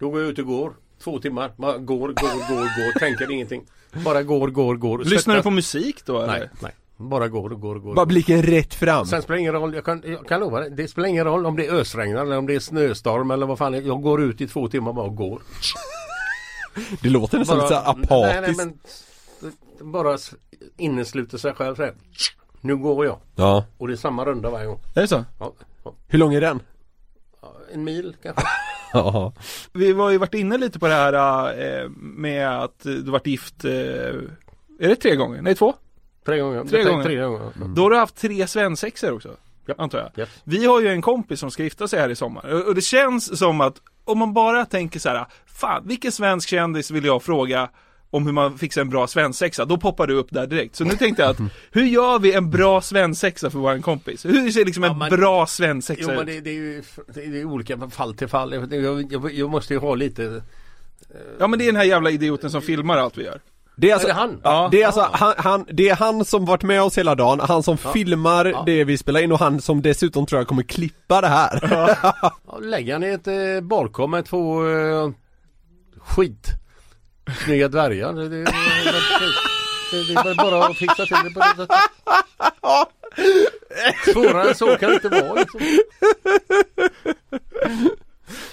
Då går jag ut och går. Två timmar. Bara går, går, går, går. Tänker ingenting. Bara går, går, går. Lyssnar du Svettas. på musik då eller? Nej, nej. Bara går, går, går. Bara blicken rätt fram Sen spelar det ingen roll, jag kan, jag kan lova det, det spelar ingen roll om det är ösregn eller om det är snöstorm eller vad fan. Jag går ut i två timmar bara och går. Det låter nästan lite apatiskt Nej, nej, men bara innesluter sig själv så här. Nu går jag. Ja, Och det är samma runda varje gång. Är det så? Ja, ja. hur lång är den? En mil kanske. Ja, Vi har ju varit inne lite på det här eh, med att du varit gift, eh, är det tre gånger? Nej två? Tre gånger. Tre gånger. Tre gånger. Ja. Då har du haft tre svensexor också, Ja. antar jag. Yes. Vi har ju en kompis som ska gifta sig här i sommar och- och det känns som att om man bara tänker så här, fan vilken svensk kändis vill jag fråga om hur man fixar en bra svensexa, då poppar du upp där direkt. Så nu tänkte jag att, hur gör vi en bra svensexa för vår kompis? Hur ser liksom en Ja, men- bra svensexa Jo men ut? det, det är ju det är olika fall till fall. Jag, jag, jag, måste ju ha lite Ja men det är den här jävla idioten som filmar allt vi gör. Det är alltså, Är det han? Ja. det är alltså han, han, det är han som varit med oss hela dagen, han som filmar Ja. det vi spelar in och han som dessutom tror jag kommer klippa det här. Ja, lägga han i ett eh, badkar med två eh, skit snygga dvärgar. Det, det, det, det, det är bara att fixa till det på det sättet. Svårare än så kan det inte vara liksom.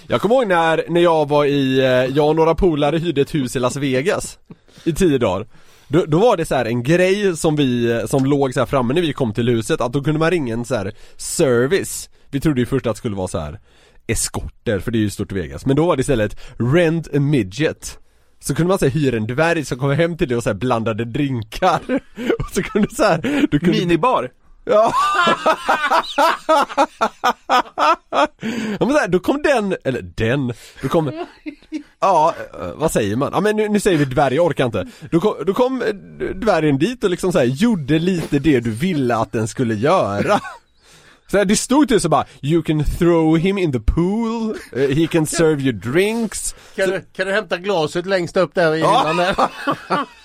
Jag kommer ihåg när, när jag var i, jag och några polare hyrde ett hus i Las Vegas I tio dagar då, då var det så här en grej som vi, som låg så här framme när vi kom till huset, att då kunde man ringa en så här service Vi trodde ju först att det skulle vara så här eskorter, för det är ju stort i Vegas, men då var det istället Rent a midget så kunde man säga hyra en dvärg som kom hem till dig och så här blandade drinkar Och så kunde så här, du kunde Minibar. Ja! ja men så här, då kom den, eller den, då kom, ja eh, vad säger man? Ja men nu, nu säger vi dvärg, jag orkar inte. Då kom, då kom eh, dvärgen dit och liksom så här, gjorde lite det du ville att den skulle göra. Så det stod typ så bara, you can throw him in the pool, eh, he can serve you drinks. Kan du, kan du hämta glaset längst upp där i Ja. hyllan där?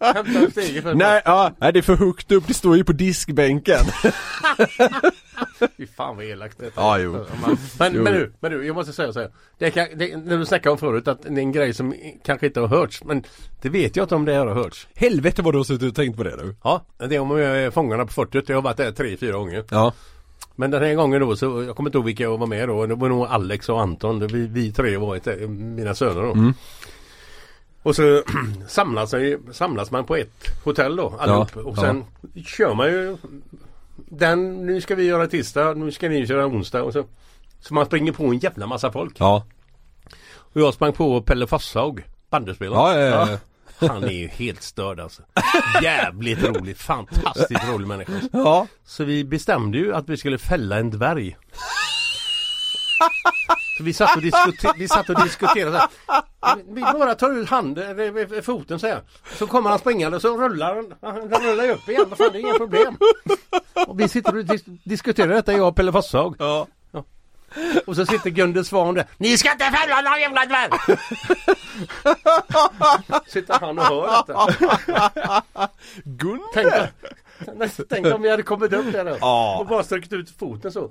hämta steget för Nej, ja, nej det är för högt upp, det står ju på diskbänken. Fy fan vad elakt det är. Ja, jo. Men, Jo. men du, men du, jag måste säga så här. Det kan, det, när du snackade om förut att det är en grej som kanske inte har hörts. Men det vet jag inte om det här har hörts. Helvete vad du har suttit och tänkt på det nu. Ja, det är om jag är Fångarna på fortet. Jag har varit där tre, fyra gånger. Ja. Men den här gången då så, jag kommer inte ihåg vilka jag var med då. Det var nog Alex och Anton. Vi, vi tre var ett, mina söner då. Och så samlas, samlas man på ett hotell då allihop. Ja, och sen kör man ju den, nu ska vi göra tisdag, nu ska ni köra onsdag och så. Så man springer på en jävla massa folk. Ja. Och jag sprang på Pelle Fosshaug, bandyspelaren. Ja, ja, ja. Han är ju helt störd alltså. Jävligt rolig, fantastiskt rolig människa. Ja. Så vi bestämde ju att vi skulle fälla en dvärg. Så vi satt och, diskuter- vi satt och diskuterade. Vi bara tar ut handen, eller foten så här. Så kommer han springande och så rullar han. Han rullar ju upp igen. Vad fan, det är inga problem. Och vi sitter och dis- diskuterar detta jag och Pelle Fosshaug. Ja. Och så sitter Gunde Svan där. Ni ska inte fälla någon jävla dvärg! sitter han och hör detta. Gunde! tänk om vi hade kommit upp där då. Ja. Och bara sträckt ut foten så.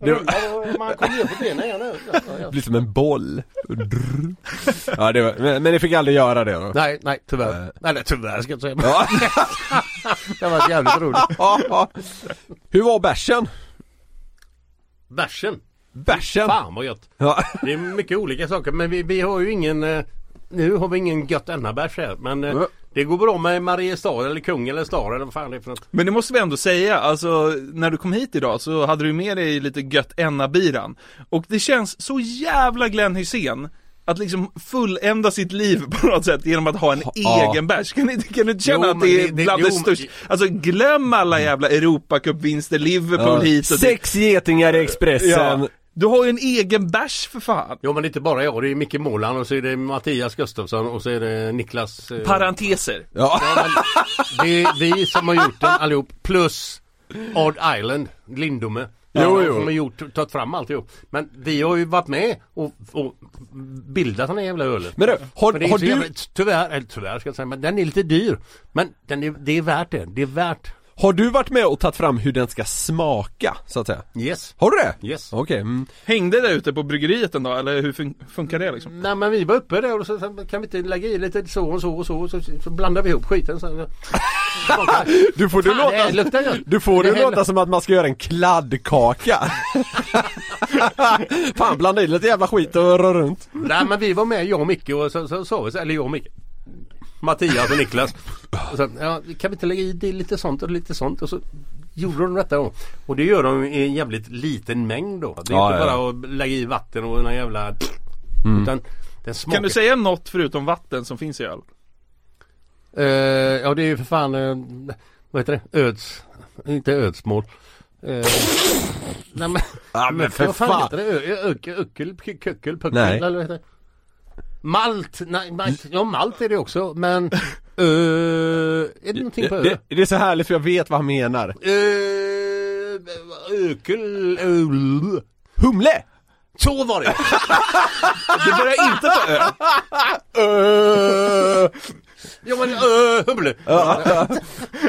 rullar och man kommer ner på benen igen. Ja, ja. Blir som en boll. Ja, det var, men, men ni fick aldrig göra det då? Nej, nej tyvärr. Nej, nej tyvärr ska jag inte säga. Ja. det var jävligt roligt. Hur var bärsen? Bärsen. Bärsen? Fan vad gött. Ja. Det är mycket olika saker men vi, vi har ju ingen eh, Nu har vi ingen gött bärs här men Ja. Det går bra med Mariestad eller Kung eller Star eller vad fan det är för något. Men det måste vi ändå säga, alltså när du kom hit idag så hade du med dig lite gött enna-biran. Och det känns så jävla Glenn Hysén att liksom fullända sitt liv på något sätt genom att ha en Ja. egen bärs. Kan, ni- kan du inte känna Jo, att det är det- det- bland det men- största? Alltså glöm alla jävla Europacupvinster, Liverpool hit och. Sex getingar i Expressen. Ja. Du har ju en egen bärs för fan. Jo men det är inte bara jag, det är Micke Måland och så är det Mattias Gustafsson och så är det Niklas eh, Parenteser. Ja. ja, Det är vi som har gjort den allihop plus Odd Island, Lindome. Jo, jo. Som har gjort, tagit fram alltihop. Men vi har ju varit med och, och bildat den här jävla ölen. Men du, har, Men det är har du, jävla, tyvärr, eller tyvärr ska jag säga, men den är lite dyr. Men den är, det är värt det. Det är värt. Har du varit med och tagit fram hur den ska smaka, så att säga? Yes. Har du det? Yes. Okej, mm. Hängde det ute på bryggeriet en dag eller hur fun- funkar det liksom? Nej men vi var uppe där och så, så kan vi inte lägga i lite så och så och så så, så blandar vi ihop skiten sen. Du får det låta, luktar du får det Det låta som att man ska göra en kladdkaka Fan blanda i lite jävla skit och rör runt Nej men vi var med jag och Micke och så så sa vi så, eller jag och Micke. Mattias och Niklas. Och så, ja, kan vi inte lägga i det lite sånt och lite sånt och så gjorde de detta då. Och det gör de i en jävligt liten mängd då. Det är Ja, inte ja. bara att lägga i vatten och en jävla... Utan den smakar... Kan du säga något förutom vatten som finns i öl? Eh, ja det är ju för fan, eh, vad heter det? Öds, inte ödsmål. Uh, nej men, Ja, men för vad fan, fan. heter det? Ö, ökel, ökel, k- köckel, puckel Nej. eller vad heter det? Malt, nej malt, ja malt är det också men uh, Är det någonting på ö? det, det är så härligt för jag vet vad han menar Uh, ökel, uh, Humle! så var det! Det börjar inte på ö. Ja men uh, humle!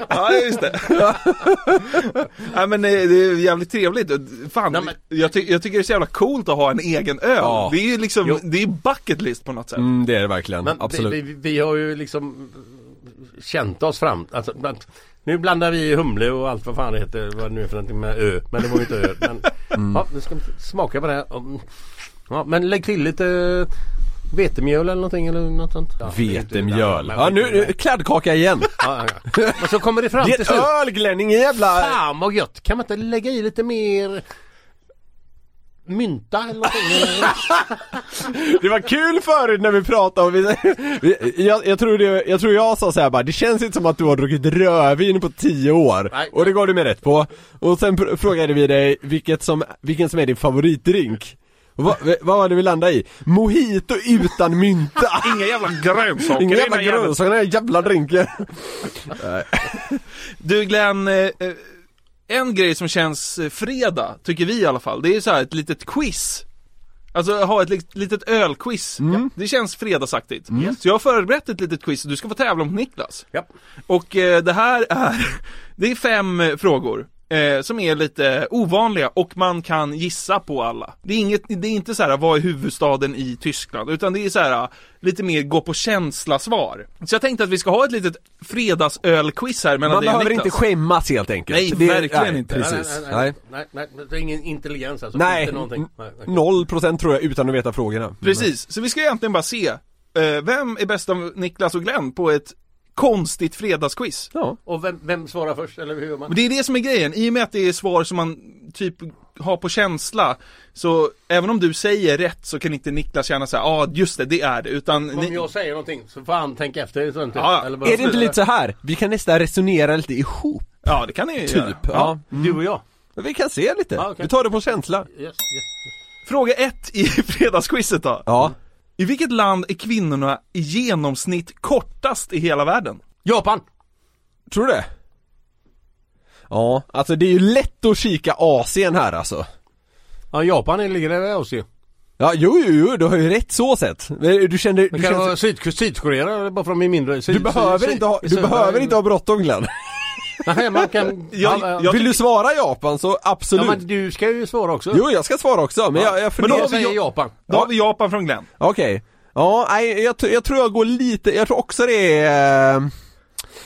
Ja, just det. Nej men eh, det är jävligt trevligt. Fan, Nej, men- jag, ty- jag tycker det är så jävla coolt att ha en egen öl. Ja. Det är ju liksom, Jo. det är bucket list på något sätt. mm, det är det verkligen, Men absolut Vi, vi, vi har ju liksom känt oss fram. Alltså, bland, nu blandar vi humle och allt vad fan det heter. Vad det nu är för någonting med ö. Men det var ju inte ö. Men, Mm. ja, nu ska vi smaka på det här. Ja, men lägg till lite vetemjöl eller någonting eller något sånt. Ja, det är Vetemjöl. Ja nu, det. kladdkaka igen Ja, ja. Men så kommer det fram Det till är slut. ett öl Glenn, ingen jävla... Fan vad gött! Kan man inte lägga i lite mer mynta eller någonting? Det var kul förut när vi pratade och vi, vi jag, jag, tror det, jag tror jag sa så här bara, det känns inte som att du har druckit rödvin på tio år. Nej. Och det gav du mig rätt på. Och sen pr- frågade vi dig vilket som, vilken som är din favoritdrink. Och vad, var det vi landade i? Mojito utan mynta! Inga jävla grönsaker. Inga jävla grönsaker, den här jävla drinken. Du Glenn, eh, eh, en grej som känns eh, fredag, tycker vi i alla fall, det är så här ett litet quiz. Alltså ha ett lit- litet ölquiz. Mm. Det känns fredagsaktigt. Så jag har förberett ett litet quiz du ska få tävla mot Niklas. Ja. Och eh, det här är, det är fem frågor. Eh, som är lite ovanliga och man kan gissa på alla. Det är, inget, det är inte så här vad är huvudstaden i Tyskland, utan det är så här lite mer gå på känsla-svar. Så jag tänkte att vi ska ha ett litet fredagsölquiz här mellan Man behöver Niklas. inte skämmas helt enkelt. Nej, verkligen inte. Precis. Nej, nej, nej, nej, nej, det är ingen intelligens alltså. Nej, Inte någonting. Nej, nej. noll procent tror jag utan att veta frågorna. Precis, så vi ska egentligen bara se eh, Vem är bäst av Niklas och Glenn på ett konstigt fredagsquiz? Ja. Och vem, vem svarar först eller hur gör man? Men det är det som är grejen, i och med att det är svar som man typ har på känsla Så även om du säger rätt så kan inte Niklas känna såhär, ja ah, just det, det är det, utan Om ni, jag säger någonting så får han tänka efter. Så inte, Ja, eller vad- Är det inte lite så här? Vi kan nästan resonera lite ihop, Ja det kan ni typ. göra. Ja. Du och jag? Men Vi kan se lite. Ja, okej. Vi tar det på känsla. Yes, yes. Fråga ett i fredagsquizet då Ja. I vilket land är kvinnorna i genomsnitt kortast i hela världen? Japan! Tror du det? Ja, alltså det är ju lätt att kika Asien här alltså. Ja, Japan är- ligger där hos ju. Ja, jo, jo, jo, du har ju rätt så sett. Du kände, du, kan kände, vara Syd, Sydkorea bara för de är mindre. Syd, du behöver syd- inte ha, du syd- behöver inte ha bråttom Glenn. Nej, man kan... Jag- ja, jag- Vill du svara Japan så ja, absolut. men du ska ju svara också. Jo, jag ska svara också, men jag, jag men funderar... då säger Japan. Då har vi Japan från Glenn. Okej. Ja, nej, jag, jag tror jag går lite, jag tror också det är eh,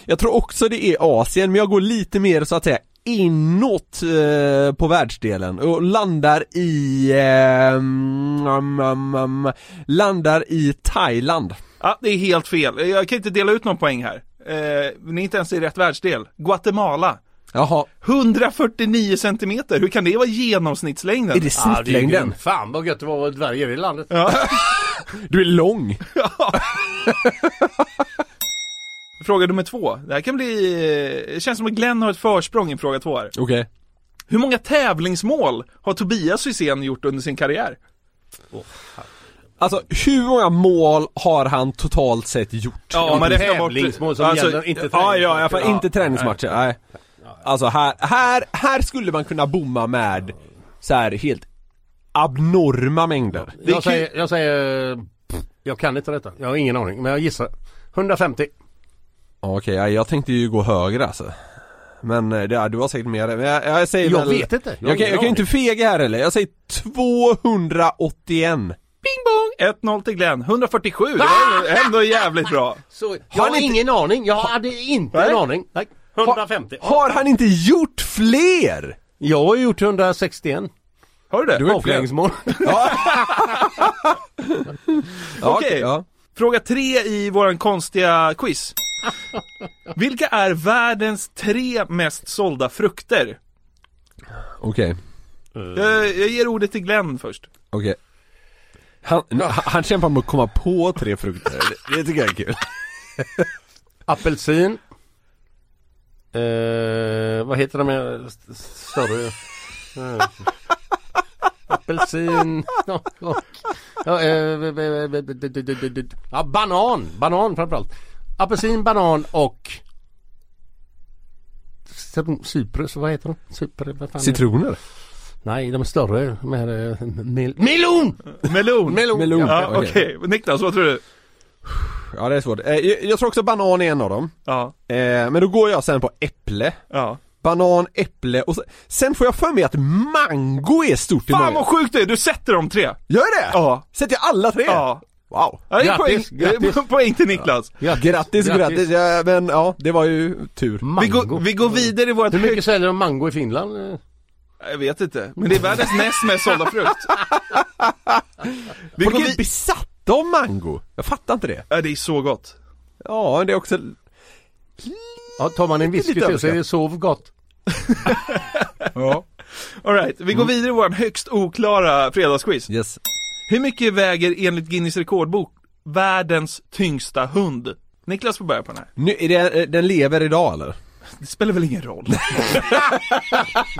Jag tror också det är Asien, men jag går lite mer så att säga inåt eh, på världsdelen och landar i eh, mm, mm, mm, Landar i Thailand Ja, det är helt fel. Jag kan inte dela ut någon poäng här. Eh, ni är inte ens i rätt världsdel. Guatemala. Jaha, 149 centimeter, hur kan det vara genomsnittslängden? är det Ja, det är snittlängden? grymt. Fan vad gött det var att vara dvärg i det landet. Du är lång! Fråga nummer två. Det här kan bli... Det känns som att Glenn har ett försprång i fråga två här. Okej Hur många tävlingsmål har Tobias Hysén gjort under sin karriär? Alltså hur många mål har han totalt sett gjort? Ja, om man räknar bort... Tävlingsmål som gäller, inte Ja, ja, får träningsmål. inte träningsmatcher, nej. Alltså här, här, här skulle man kunna bomma med så här helt abnorma mängder. Jag säger, jag säger... Jag kan inte detta. Jag har ingen aning. Men jag gissar. 150. Ja, Okej, ja, jag tänkte ju gå högre alltså. Men eh, det, ja, du har säkert mer, men jag, jag säger Jag väl, vet inte. Jag Jag, kan, jag kan inte fega här heller, jag säger 281 Bing bong! 1-0 till Glenn. 147, det var ändå jävligt bra. Så, jag har ni inte- ingen aning. Jag hade inte Nej. en aning. Nej. 150. Har han inte gjort fler? Jag har gjort 161 Har du det? Du är- avklädningsmål. Ja, Okej. ja. Fråga tre i våran konstiga quiz. Vilka är världens tre mest sålda frukter? Okej, Jag, jag ger ordet till Glenn först. okej han, han- kämpar med att komma på tre frukter, det, det tycker jag är kul Apelsin. Eh, vad heter de med st- större? Eh, Apelsin. Ja, eh, ja, banan. Banan framförallt. Apelsin, banan och Cyprus, vad heter de? Cypre, vad fan? Citroner? Nej, de är större. Här, eh, mel- melon! Melon. Melon! Melon. Ja, Okej. okej. Niklas, vad tror du? Ja det är svårt, eh, jag, tror också banan är en av dem Ja, eh, Men då går jag sen på äpple ja. Banan, äpple och sen, sen får jag för mig att mango är stort i Fan vad sjukt det är, du sätter de tre. Gör det? Ja. Sätter jag alla tre? Ja. Wow Ja, det är Grattis, poäng, grattis. poäng till Niklas. Grattis, grattis, Grattis. Ja, men ja, det var ju tur Mango. Vi går, vi går vidare i vårt Hur mycket hög... säljer de mango i Finland? Eh, Jag vet inte, men det är världens näst mest sålda frukt. Vi Folk går är vid... besatta av mango, jag fattar inte det Ja, det är så gott. Ja, det är också Ja, tar man en whisky till så är det sov gott. Ja Alright, vi går vidare i vår högst oklara fredagsquiz. Yes Hur mycket väger enligt Guinness rekordbok världens tyngsta hund? Niklas får börja på den här. nu, är det, Den lever idag eller? Det spelar väl ingen roll?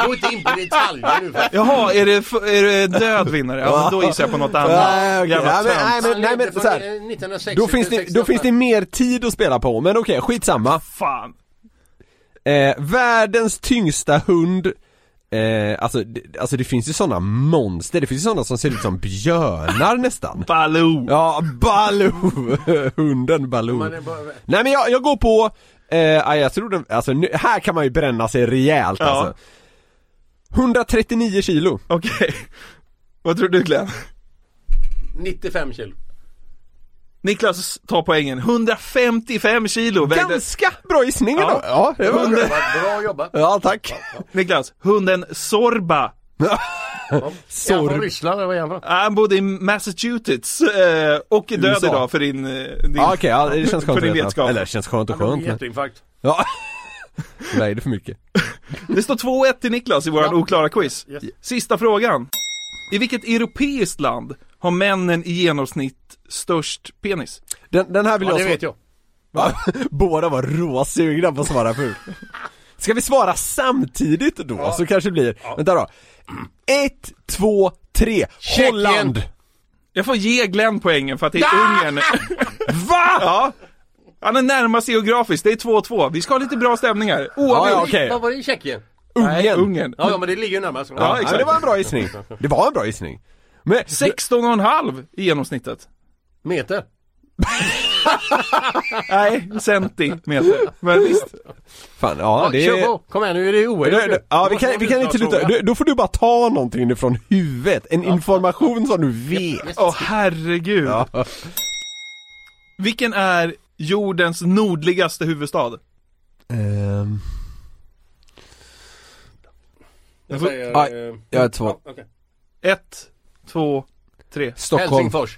Gå inte in på detaljer nu. Jaha, är det, är det död vinnare? Ja, men då gissar jag på något annat. Nej, okej. Jävla Ja, men- nej, men- nej, men så här. 1960 Då finns, det, då finns det mer tid att spela på, men okej, skitsamma Fan. eh, Världens tyngsta hund eh, alltså, det, alltså det finns ju sådana monster, det finns ju sådana som ser ut som björnar nästan Baloo. Ja, Baloo! Hunden Baloo Nej men jag, jag går på, eh, ja, jag tror den, alltså nu, här kan man ju bränna sig rejält Ja. alltså 139 kilo Okej. Vad tror du Glenn? 95 kilo. Niklas tar poängen. 155 kilo vägde... Ganska bra gissning Ja. då. Ja, det var Hunden- bra. Bra jobbat. Ja, tack. Niklas, hunden Sorba. Är han från. Ryssland eller vad är han? Han bodde i Massachusetts eh, och är död USA. idag för din... eh, din Ja okej, ja, det känns skönt För din vetskap. Eller det känns skönt och Han skönt en men... hjärtinfarkt. Ja Vägde för mycket Det står 2-1 till Niklas i våran Ja. oklara quiz. Yes. Sista frågan. I vilket europeiskt land har männen i genomsnitt störst penis? Den, den här vill Ja, jag det vet jag. Ja, Båda var råsugna på att svara på Ska vi svara samtidigt då? Så kanske det blir, vänta då Ett, två, tre, Tjeckien. Holland! Jag får ge Glenn poängen för att det är Ungern. Va? Ja. Han är närmast geografiskt, det är 2-2. Vi ska ha lite bra stämningar. Ja, Oavgjort. ja, okej. Vad var det i Tjeckien? Ungern. Ungern. Ja, ja men det ligger ju närmast. Ja, Ja, exakt. det var en bra gissning. Det var en bra gissning. Men, 16,5 i genomsnittet. Meter. Nej, centimeter. Men visst. fan, ja Ja, det Kör är... på, kom igen nu är det OS. Det- Ja, vi kan, vi kan inte sluta. Du- Då får du bara ta någonting från huvudet. En information som du vet. Åh herregud. Ja. Vilken är jordens nordligaste huvudstad? Ehm, Jag säger... Aj, eh, jag är två. ja, okej. Ett, två, tre. Stockholm. Helsingfors.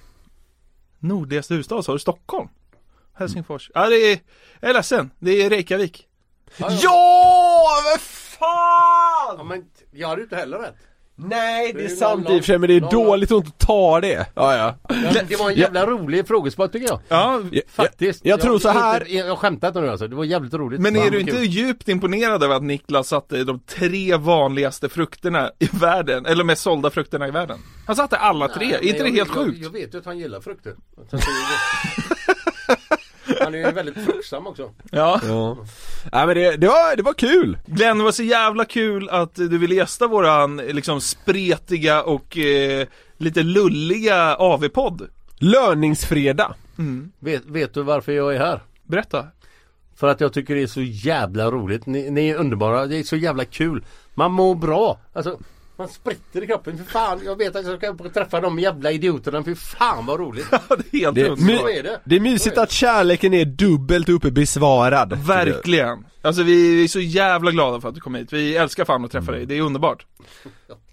Nordligaste huvudstad, sa du Stockholm? Helsingfors. Ja, det är... Jag är ledsen. Det är Reykjavik. Ja, Ja, fan! men jag hade ju inte heller rätt. Nej, det Det är är sant i och för sig, men det är noll, dåligt att inte ta det. Ja, ja. Det var en jävla rolig frågesport tycker jag. Ja, Jag, Faktiskt. jag, jag tror så här. Inte, jag skämtar inte nu alltså. Det var jävligt roligt. men Ja, är du kul. inte djupt imponerad över att Niklas satte de tre vanligaste frukterna i världen? Eller mest sålda frukterna i världen? Han satte alla tre, Nej, är inte det jag, helt sjukt? Jag, jag vet ju att han gillar frukter. Han är ju väldigt fruktsam också. Ja. Ja. Nej men det, det, var, det var kul. Glenn, det var så jävla kul att du ville gästa våran liksom spretiga och eh, lite lulliga AV-podd. Löningsfredag. Vet, vet du varför jag är här? Berätta. För att jag tycker det är så jävla roligt. Ni, ni är underbara. Det är så jävla kul. Man mår bra. Alltså, man spritter i kroppen. För fan, jag vet att jag ska träffa de jävla idioterna. För fan vad roligt. Ja, det är helt Det. Så är det. det är mysigt att kärleken är dubbelt uppe besvarad. Verkligen. Alltså vi är så jävla glada för att du kom hit. Vi älskar fan att träffa dig. Det är underbart.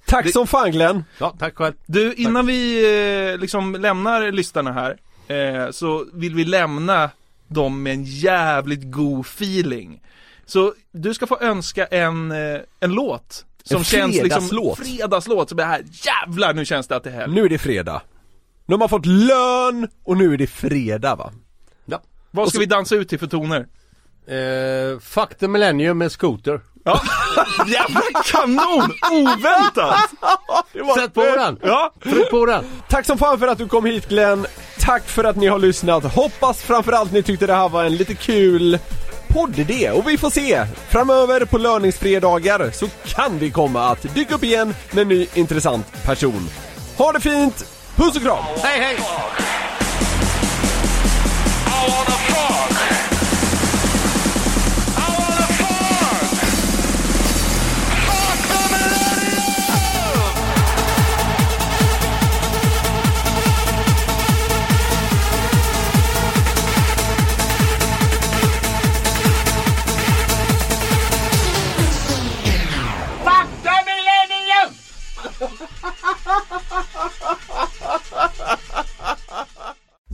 Tack Det- som fan Glenn. Ja, tack själv. Du, innan vi eh, liksom lämnar lyssnarna här eh, så vill vi lämna dem med en jävligt god feeling. Så du ska få önska en, eh, en låt. Som En känns liksom fredagslåt. fredagslåt. Som är här, jävlar nu känns det att det är helg. Nu är det fredag. Nu har man fått lön och nu är det fredag va? Ja. Vad ska vi dansa ut till för toner? Eh, fuck the millennium med skoter. Ja, jävla kanon! Oväntat! Sätt på den! Ja, Tryck på den! Tack som fan för att du kom hit Glenn. Tack för att ni har lyssnat. Hoppas framförallt ni tyckte det här var en lite kul poddidé. Och vi får se. Framöver på löningsfredagar så kan vi komma att dyka upp igen med en ny intressant person. Ha det fint! Puss och kram! Hej hej!